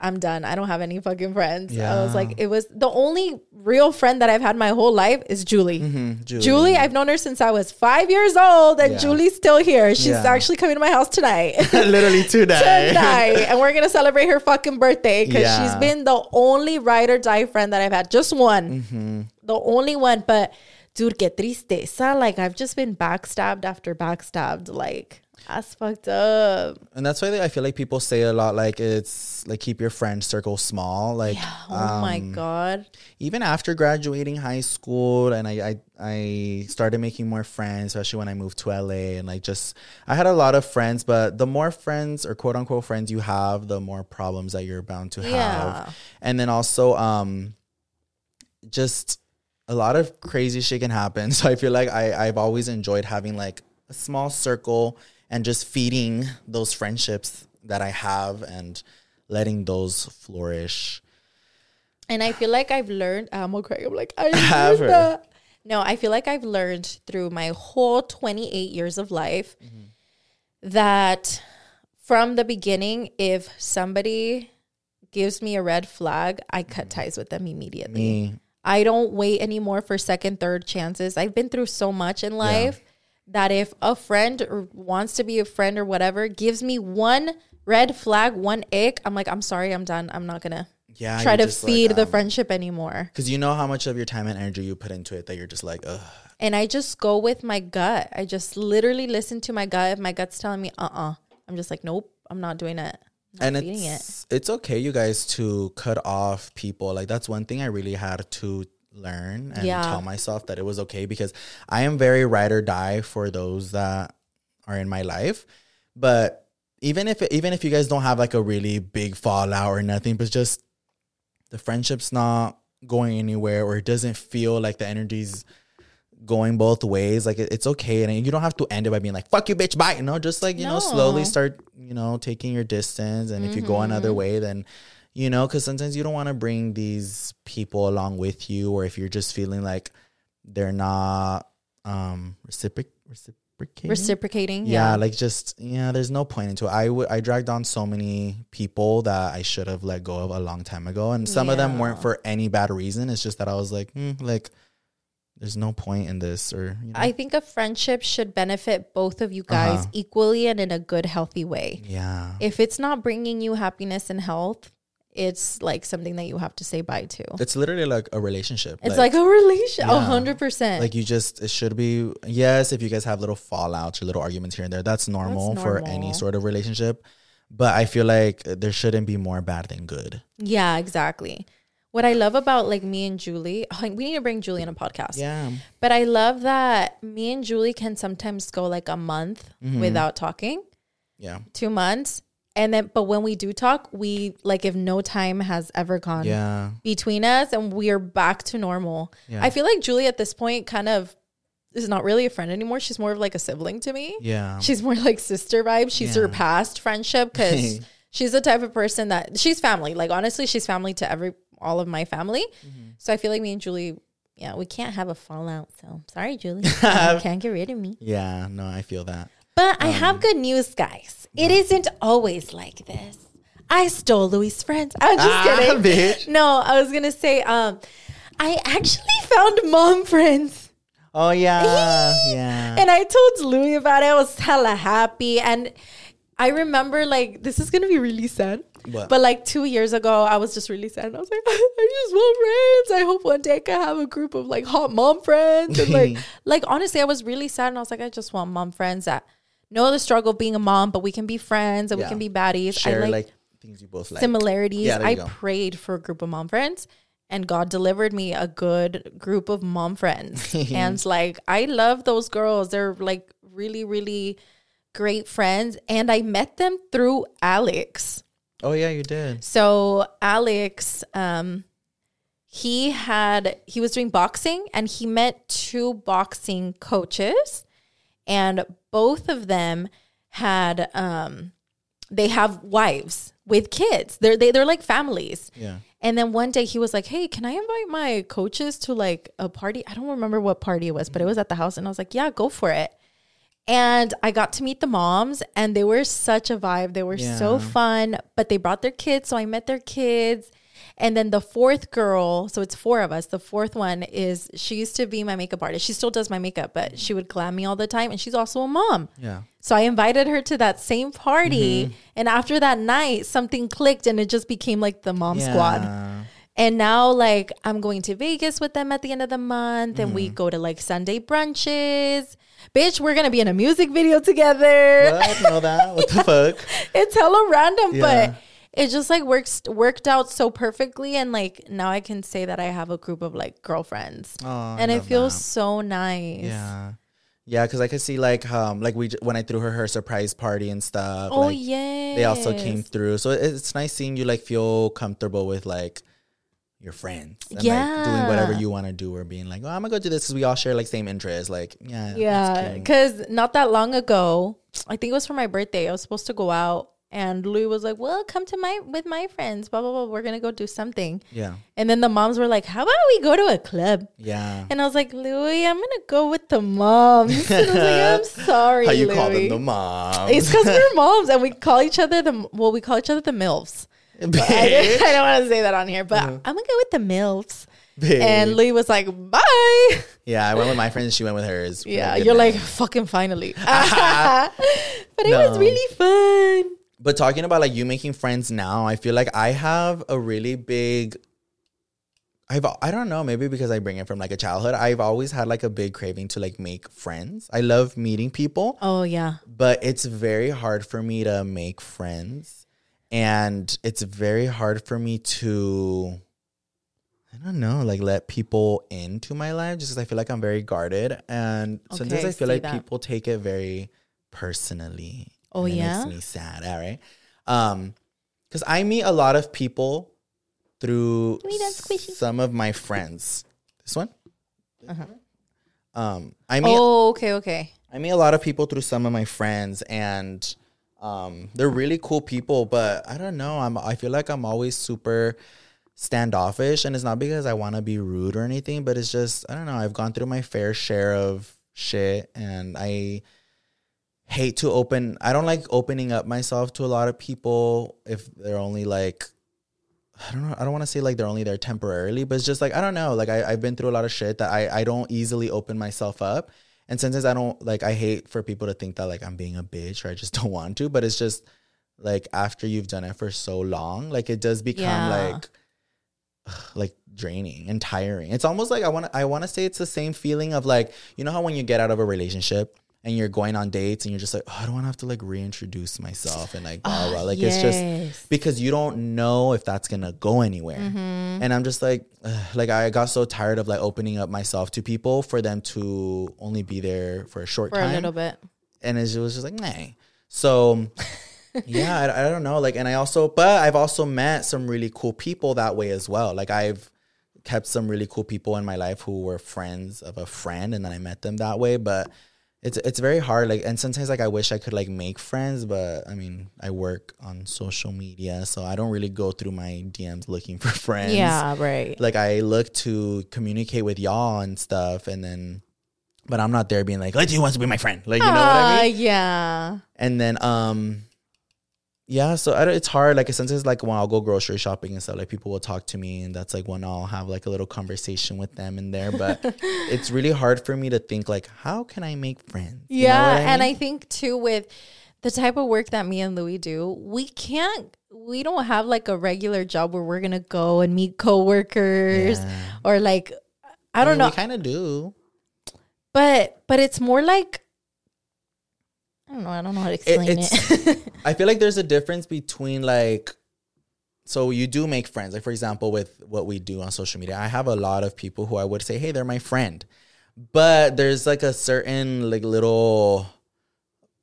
I'm done. I don't have any fucking friends. I was like, it was the only real friend that I've had my whole life is Julie. Mhm, Julie. Julie, I've known her since I was five years old, and Yeah. Julie's still here. She's Yeah. actually coming to my house tonight. Literally today. tonight, and we're gonna celebrate her fucking birthday because Yeah. she's been the only ride or die friend that I've had. Just one, Mm-hmm. the only one. But dude, que tristeza. Like I've just been backstabbed after backstabbed. Like that's fucked up. And that's why I feel like people say a lot like it's like keep your friend circle small. Like Oh my um, god. even after graduating high school and I, I I started making more friends, especially when I moved to LA and like just I had a lot of friends, but the more friends or quote unquote friends you have, the more problems that you're bound to have. Yeah. And then also um just a lot of crazy shit can happen. So I feel like I, I've always enjoyed having like a small circle and just feeding those friendships that I have and letting those flourish. And I feel like I've learned. Ah, I'm okay. I'm like I Have that. No, I feel like I've learned through my whole 28 years of life mm-hmm. that from the beginning, if somebody gives me a red flag, I cut mm-hmm. ties with them immediately. Me, I don't wait anymore for second, third chances. I've been through so much in life that if a friend or wants to be a friend or whatever gives me one red flag, one ick, I'm like, I'm sorry, I'm done. I'm not gonna yeah, try to just like, feed the um, friendship anymore. Because you know how much of your time and energy you put into it that you're just like, ugh. And I just go with my gut. I just literally listen to my gut. If my gut's telling me, uh uh-uh, uh, i am just like, nope, I'm not doing it. I'm and feeding it. it's it's okay, you guys, to cut off people. Like that's one thing I really had to learn and Yeah. tell myself that it was okay because I am very ride or die for those that are in my life. But even if even if you guys don't have like a really big fallout or nothing, but just the friendship's not going anywhere or it doesn't feel like the energy's going both ways like it, it's okay and you don't have to end it by being like fuck you bitch bye you know just like you know slowly Mm-hmm. start you know taking your distance and if you go another way then you know because sometimes you don't want to bring these people along with you or if you're just feeling like they're not um reciproc reciprocating Reciprocating. yeah, Yeah. like just yeah there's no point into it i would i dragged on so many people that i should have let go of a long time ago and some of them weren't for any bad reason it's just that i was like mm, like there's no point in this or you know? I think a friendship should benefit both of you guys Uh-huh. equally and in a good, healthy way. yeah If it's not bringing you happiness and health, it's like something that you have to say bye to. it's literally like a relationship It's like, a relation, a hundred percent. like you just it should be yes if you guys have little fallouts or little arguments here and there that's normal, for any sort of relationship but i feel like there shouldn't be more bad than good yeah, exactly. What I love about like me and Julie, we need to bring Julie on a podcast. yeah But I love that me and Julie can sometimes go like a month Mm-hmm. without talking, yeah two months. And then, but when we do talk, we like if no time has ever gone yeah between us and we are back to normal. Yeah. I feel like Julie at this point kind of is not really a friend anymore. She's more of like a sibling to me. yeah She's more like sister vibe. She's Yeah. surpassed friendship because she's the type of person that she's family. Like honestly, she's family to every all of my family. Mm-hmm. So I feel like me and Julie, yeah, we can't have a fallout. So sorry, Julie, you can't get rid of me. yeah no i feel that But I Um, have good news, guys. It isn't always like this. I stole Louie's friends. I'm just Ah, kidding. bitch. No, I was gonna say, um, I actually found mom friends. Oh yeah, yeah. And I told Louie about it. I was hella happy. And I remember like this is gonna be really sad. What? But like two years ago, I was just really sad. And I was like, I just want friends. I hope one day I can have a group of like hot mom friends. And like like honestly, I was really sad and I was like, I just want mom friends that know the struggle of being a mom, but we can be friends and we can be baddies. Share I like, like, things you both like. similarities. Yeah, I go. prayed for a group of mom friends and God delivered me a good group of mom friends. and like I love those girls. They're like really, really great friends. And I met them through Alex. Oh yeah, you did. So Alex, um, he had he was doing boxing and he met two boxing coaches, and both of them had um, they have wives with kids. They're they, they're like families. Yeah. And then one day he was like, "Hey, can I invite my coaches to like a party? I don't remember what party it was, but it was at the house." And I was like, "Yeah, go for it." And I got to meet the moms, and they were such a vibe. They were so fun, but they brought their kids, so I met their kids. And then the fourth girl, so it's four of us. The fourth one is she used to be my makeup artist. She still does my makeup, but she would glam me all the time, and she's also a mom. Yeah. So I invited her to that same party, Mm-hmm. and after that night, something clicked, and it just became like the mom squad. And now, like, I'm going to Vegas with them at the end of the month, and Mm-hmm. we go to like Sunday brunches. Bitch, we're gonna be in a music video together. What? Know that? What the fuck? It's hella random, Yeah. but it just like works worked out so perfectly, and like now I can say that I have a group of like girlfriends, I and it feels that. so nice. Yeah. Yeah, because I could see like um like we j- when I threw her her surprise party and stuff. Oh like, yeah. They also came through, so it- it's nice seeing you like feel comfortable with like your friends. And, like, doing whatever you want to do or being like, oh, I'm gonna go do this because we all share like same interests. Like, yeah, Yeah, because not that long ago, I think it was for my birthday. I was supposed to go out, and Louie was like, "Well, come to my with my friends. Blah blah blah. We're gonna go do something." yeah, And then the moms were like, "How about we go to a club?" yeah. And I was like, "Louie, I'm gonna go with the moms." And I was like, "I'm sorry, How you Louie. call them the moms? It's because we're moms, and we call each other the well, we call each other the milfs. I, don't- I don't want to say that on here, but uh-huh. I'm gonna go with the milfs. And Louie was like, "Bye." yeah, I went with my friends. She went with hers. Yeah, had a good you're night. like fucking finally. but it was really fun. But talking about like you making friends now, I feel like I have a really big I've I don't know, maybe because I bring it from like a childhood. I've always had like a big craving to like make friends. I love meeting people, Oh yeah. but it's very hard for me to make friends. And it's very hard for me to I don't know, like let people into my life just because I feel like I'm very guarded. And sometimes I feel like that. people take it very personally. Oh, and it yeah? makes me sad. All right. Um, because I meet a lot of people through me that squishy. some of my friends. This one? Uh-huh. Um, I meet Oh, okay, okay. I meet a lot of people through some of my friends and um they're really cool people, but I don't know. I'm I feel like I'm always super standoffish and it's not because I want to be rude or anything, but it's just I don't know. I've gone through my fair share of shit and I hate to open I don't like opening up myself to a lot of people if they're only like I don't know. I don't want to say like they're only there temporarily, but it's just like I don't know. Like I, I've been through a lot of shit that I, I don't easily open myself up. And sometimes I don't like I hate for people to think that like I'm being a bitch or I just don't want to. But it's just like after you've done it for so long, like it does become Yeah. like like draining and tiring. It's almost like I want to I want to say it's the same feeling of like you know how when you get out of a relationship and you're going on dates and you're just like oh, I don't want to have to like reintroduce myself and like blah ah, blah. Like it's just because you don't know if that's gonna go anywhere. Mm-hmm. And I'm just like, ugh, like I got so tired of like opening up myself to people for them to only be there for a short For a time, little bit. and it was just like, nah. So yeah, I, I don't know. Like, and I also, but I've also met some really cool people that way as well. Like I've kept some really cool people in my life who were friends of a friend, and then I met them that way. But it's it's very hard. Like, and sometimes like I wish I could like make friends, but I mean, I work on social media, so I don't really go through my DMs looking for friends. Yeah, right. Like I look to communicate with y'all and stuff, and then. But I'm not there being like, "Let's you wants to be my friend," like you know what I mean yeah. and then um yeah so I it's hard like sometimes like when i'll go grocery shopping and stuff like people will talk to me and that's like when i'll have like a little conversation with them in there but it's really hard for me to think like how can i make friends You know Yeah, what and mean? I think too with the type of work that me and Louis do, we can't we don't have like a regular job where we're gonna go and meet coworkers Yeah. or like I don't mean, know. we kind of do but but it's more like I don't know, I don't know how to explain it. it's- i feel like there's a difference between like so you do make friends like for example with what we do on social media i have a lot of people who i would say hey they're my friend but there's like a certain like little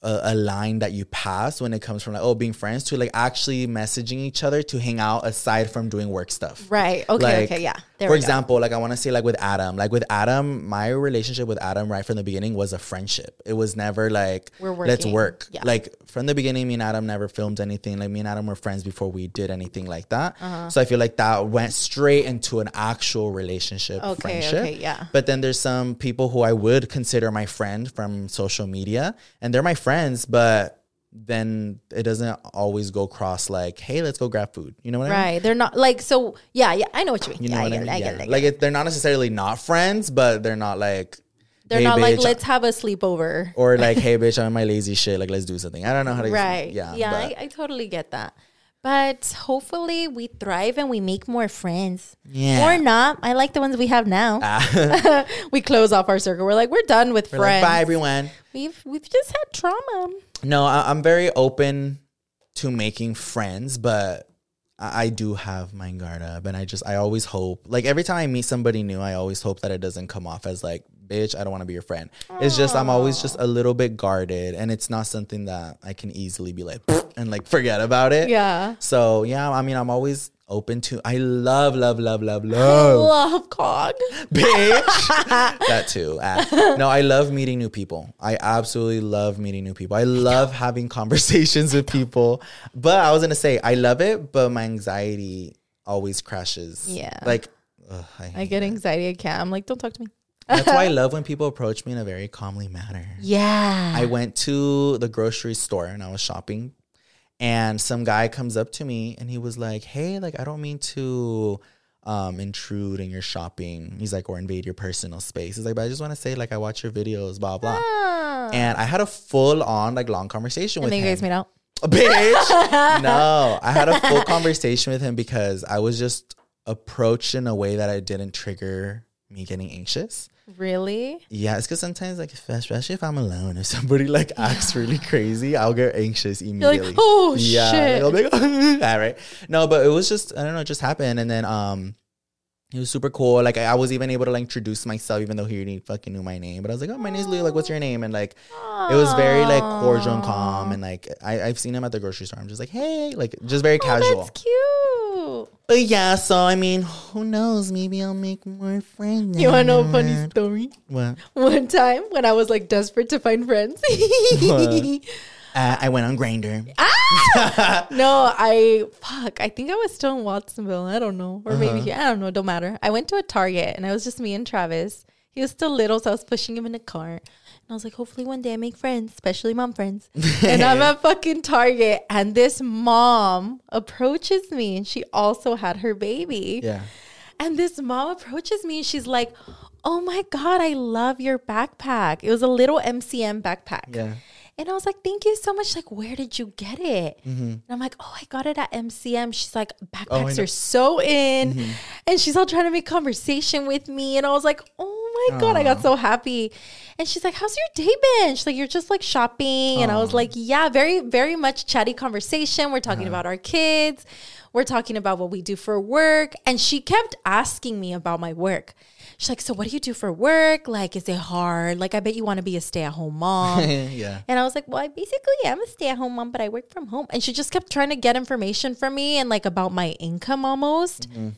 a, a line that you pass when it comes from like oh being friends to like actually messaging each other to hang out aside from doing work stuff right. Okay, Like, okay, yeah. There for we go. example, like I want to say like with Adam, like with Adam, my relationship with Adam right from the beginning was a friendship. It was never like We're working. let's work. Yeah. Like from the beginning, me and Adam never filmed anything. Like me and Adam were friends before we did anything like that. Uh-huh. So I feel like that went straight into an actual relationship, Okay, friendship. okay, yeah. But then there's some people who I would consider my friend from social media, and they're my friends, but then it doesn't always go cross like, hey, let's go grab food. You know what I mean? Right. They're not like so yeah, yeah, I know what you mean. You know yeah, what I I mean? I Yeah. get it, I get Like it. they're not necessarily not friends, but they're not like They're "Hey, not like let's have a sleepover. or like hey bitch, I'm in my lazy shit. Like let's do something. I don't know how to Right. Yeah, Yeah, I, I totally get that. But hopefully we thrive and we make more friends. Yeah. Or not. I like the ones we have now. Ah. we close off our circle. We're like, we're done with We're like, friends. bye everyone. We've we've just had trauma. No, I, I'm very open to making friends, but I, I do have my guard up, and I just I always hope, like every time I meet somebody new, I always hope that it doesn't come off as like, bitch, I don't want to be your friend. It's just I'm always just a little bit guarded, and it's not something that I can easily be like and like forget about it. Yeah. So yeah, I mean, I'm always open to. I love, love, love, love, love Love cog. bitch. that too. Ah. no, I love meeting new people. I absolutely love meeting new people. I love having conversations with people. But I was gonna say I love it, but my anxiety always crashes. Yeah. Like ugh, I, I get anxiety. I can't. I'm like, don't talk to me. That's why I love when people approach me in a very calmly manner. Yeah. I went to the grocery store and I was shopping, and some guy comes up to me and he was like, "Hey, like I don't mean to um, intrude in your shopping." He's like, or invade your personal space. He's like, but I just want to say, like, I watch your videos, blah blah. Ah. And I had a full on like long conversation and with then you him. guys made out. Bitch, no, I had a full conversation with him because I was just approached in a way that I didn't trigger me getting anxious. Really? Yeah, it's because sometimes, like, if- especially if I'm alone, if somebody like acts really crazy, I'll get anxious You're immediately. like, oh yeah, shit. Be like, all right. No, but it was just I don't know, it just happened, and then um, it was super cool. Like I, I was even able to like introduce myself, even though he already fucking knew my name. But I was like, oh, my name's Lou. Like, what's your name? And like, it was very like cordial and calm, and like I, I've seen him at the grocery store. I'm just like, hey, like just very casual. Oh, that's cute. But yeah, so I mean, who knows? Maybe I'll make more friends. You want to know a funny story? What? One time when I was like desperate to find friends. Uh, I went on Grindr. no, I fuck. I think I was still in Watsonville. I don't know, or maybe I don't know. Don't matter. I went to a Target and it was just me and Travis. He was still little, so I was pushing him in a car. And I was like, hopefully one day I make friends, especially mom friends. and I'm at fucking Target, and this mom approaches me, and she also had her baby. Yeah. And this mom approaches me and she's like, Oh my God, I love your backpack. It was a little MCM backpack. Yeah. And I was like, Thank you so much. Like, where did you get it? And I'm like, Oh, I got it at MCM. She's like, Backpacks. Mm-hmm. are so in. And she's all trying to make conversation with me. And I was like, Oh my God, I got so happy. And she's like, How's your day been? She's like, You're just like shopping. And I was like, Yeah, very, very much chatty conversation. We're talking about our kids. We're talking about what we do for work. And she kept asking me about my work. She's like, So what do you do for work? Like, is it hard? Like, I bet you want to be a stay at home mom. yeah. And I was like, well, I basically am a stay at home mom, but I work from home. And she just kept trying to get information from me and like about my income almost. Mm-hmm.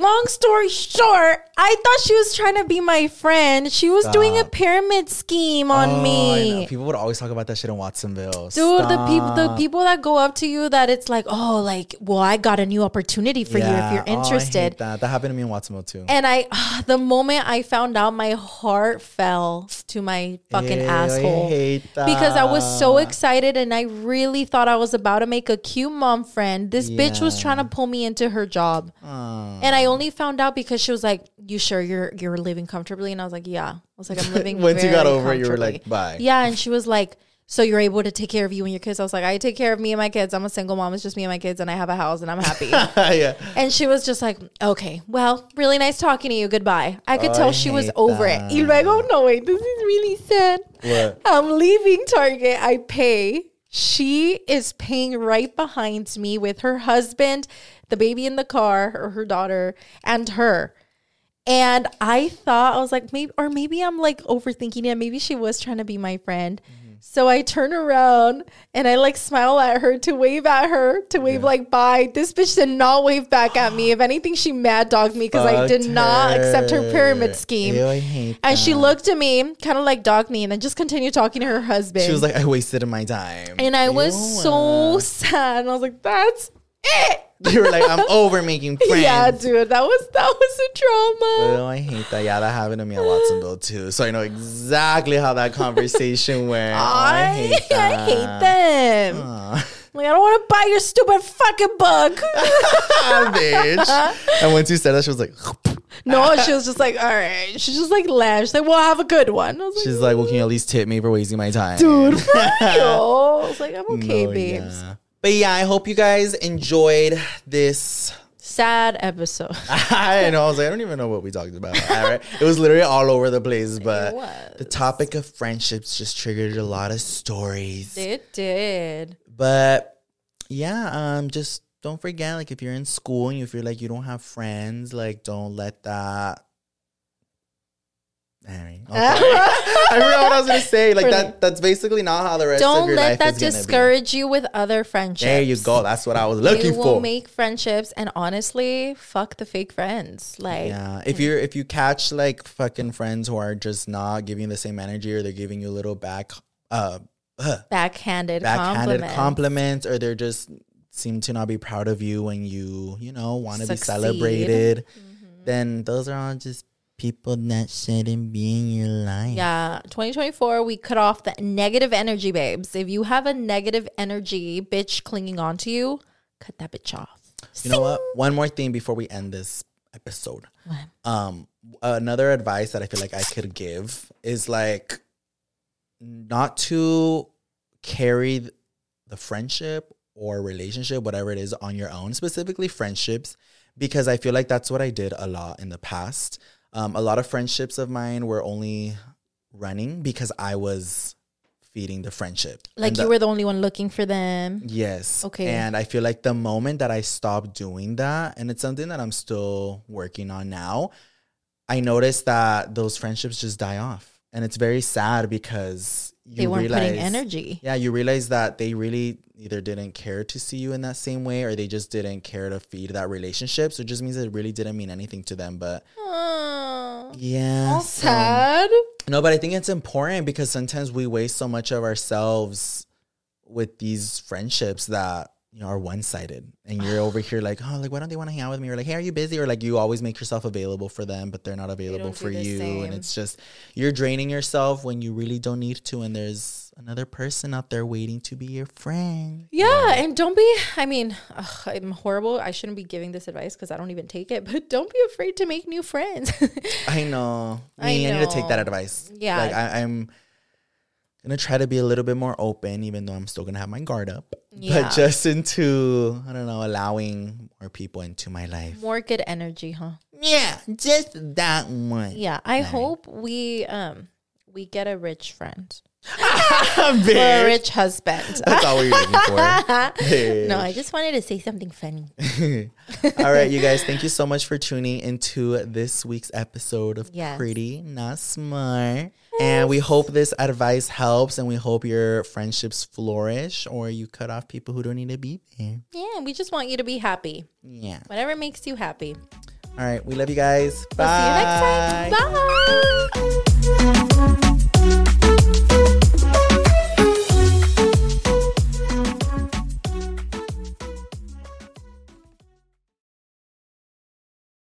Long story short, I thought she was trying to be my friend. She was doing a pyramid scheme on Oh, me. People would always talk about that shit in Watsonville. Dude, the people the people that go up to you that it's like, oh, like, well, I got a new opportunity for you if you're Oh, interested. that. that happened to me in Watsonville too. And I, ah, the moment I found out, my heart fell to my fucking Ew, asshole. I hate Because I was so excited and I really thought I was about to make a cute mom friend. This bitch was trying to pull me into her job. Aw. And I only found out because she was like, You sure you're you're living comfortably? And I was like, Yeah. I was like, I'm living Once you got over it, you were like, bye. Yeah. And she was like, So you're able to take care of you and your kids? I was like, I take care of me and my kids. I'm a single mom. It's just me and my kids and I have a house and I'm happy. yeah. And she was just like, okay, well, really nice talking to you. Goodbye. I could Oh, tell I she was over that. it. You're like, oh, no, wait, this is really sad. What? I'm leaving Target. I pay. She is paying right behind me with her husband, the baby in the car, or her daughter, and her. And I thought, I was like, maybe, or maybe I'm like overthinking it. Maybe she was trying to be my friend. Mm-hmm. So I turn around and I like smile at her to wave at her, to wave like bye. This bitch did not wave back at me. If anything, she mad dogged me because I did Fucked not accept her pyramid scheme. Ew, And she looked at me, kind of like dogged me, and then just continued talking to her husband. She was like, I wasted my time. and I was so sad. And I was like, that's it. You were like, I'm over making friends. Yeah, dude, that was that was a trauma. Oh, I hate that. Yeah, that happened to me at Watsonville too. So I know exactly how that conversation went. Oh, I, hate that. I hate them. Aw. Like, I don't want to buy your stupid fucking book. bitch. And once you said that, she was like, no, she was just like, all right. She just like laughed. She's like, well, have a good one. I was like, she's like, well, can you at mm. least tip me for wasting my time? dude, for real. I was like, I'm okay, No, babes. yeah. But yeah, I hope you guys enjoyed this. Sad episode. I know. I was like, I don't even know what we talked about. All right. It was literally all over the place, but the topic of friendships just triggered a lot of stories. It did. But yeah, um, just don't forget, like if you're in school and you feel like you don't have friends, like don't let that. Anyway, okay. I forgot what I was gonna say. Like that. That's basically not how the rest of Don't your let life that is gonna discourage you with other friendships. There you go. That's what I was looking you for. will make friendships, and honestly, fuck the fake friends. Like, Yeah, if you're if you catch like fucking friends who are just not giving you the same energy, or they're giving you a little back, uh, uh backhanded, backhanded compliments. compliments, or they're just seem to not be proud of you when you you know want to be celebrated, then those are all just people that shouldn't be in your life. Yeah, 2024, we cut off the negative energy, babes. If you have a negative energy bitch clinging on to you, cut that bitch off. You know what? One more thing before we end this episode. Um, another advice that I feel like I could give is like not to carry the friendship or relationship, whatever it is, on your own, specifically friendships, because I feel like that's what I did a lot in the past. Um, a lot of friendships of mine were only running because I was feeding the friendship. Like you were the only one looking for them. Yes. Okay. And I feel like the moment that I stopped doing that, and it's something that I'm still working on now, I noticed that those friendships just die off. And it's very sad because you They weren't realize, putting energy. Yeah, you realize that they really either didn't care to see you in that same way or they just didn't care to feed that relationship. So it just means it really didn't mean anything to them. But yeah. all so- sad. no, but I think it's important because sometimes we waste so much of ourselves with these friendships that you know are one sided, and you're over here like, oh, like why don't they want to hang out with me? Or like, hey, are you busy? Or like you always make yourself available for them, but they're not available for you, same. and it's just you're draining yourself when you really don't need to, and there's another person out there waiting to be your friend. Yeah, and don't be. I mean, ugh, I'm horrible. I shouldn't be giving this advice because I don't even take it. But don't be afraid to make new friends. I know. I Me, I, need to take that advice. Yeah. Like I, I'm gonna try to be a little bit more open, even though I'm still gonna have my guard up. Yeah. But just into I don't know, allowing more people into my life. More good energy, huh? Yeah, just that one. Yeah. I hope we um we get a rich friend or a rich husband. That's all we're looking for. Bitch. no, I just wanted to say something funny. all right, you guys, thank you so much for tuning into this week's episode of Yes. Pretty Not Smart. And we hope this advice helps and we hope your friendships flourish or you cut off people who don't need to be there. Yeah, we just want you to be happy. Yeah. Whatever makes you happy. All right, we love you guys. We'll Bye. see you next time. Bye.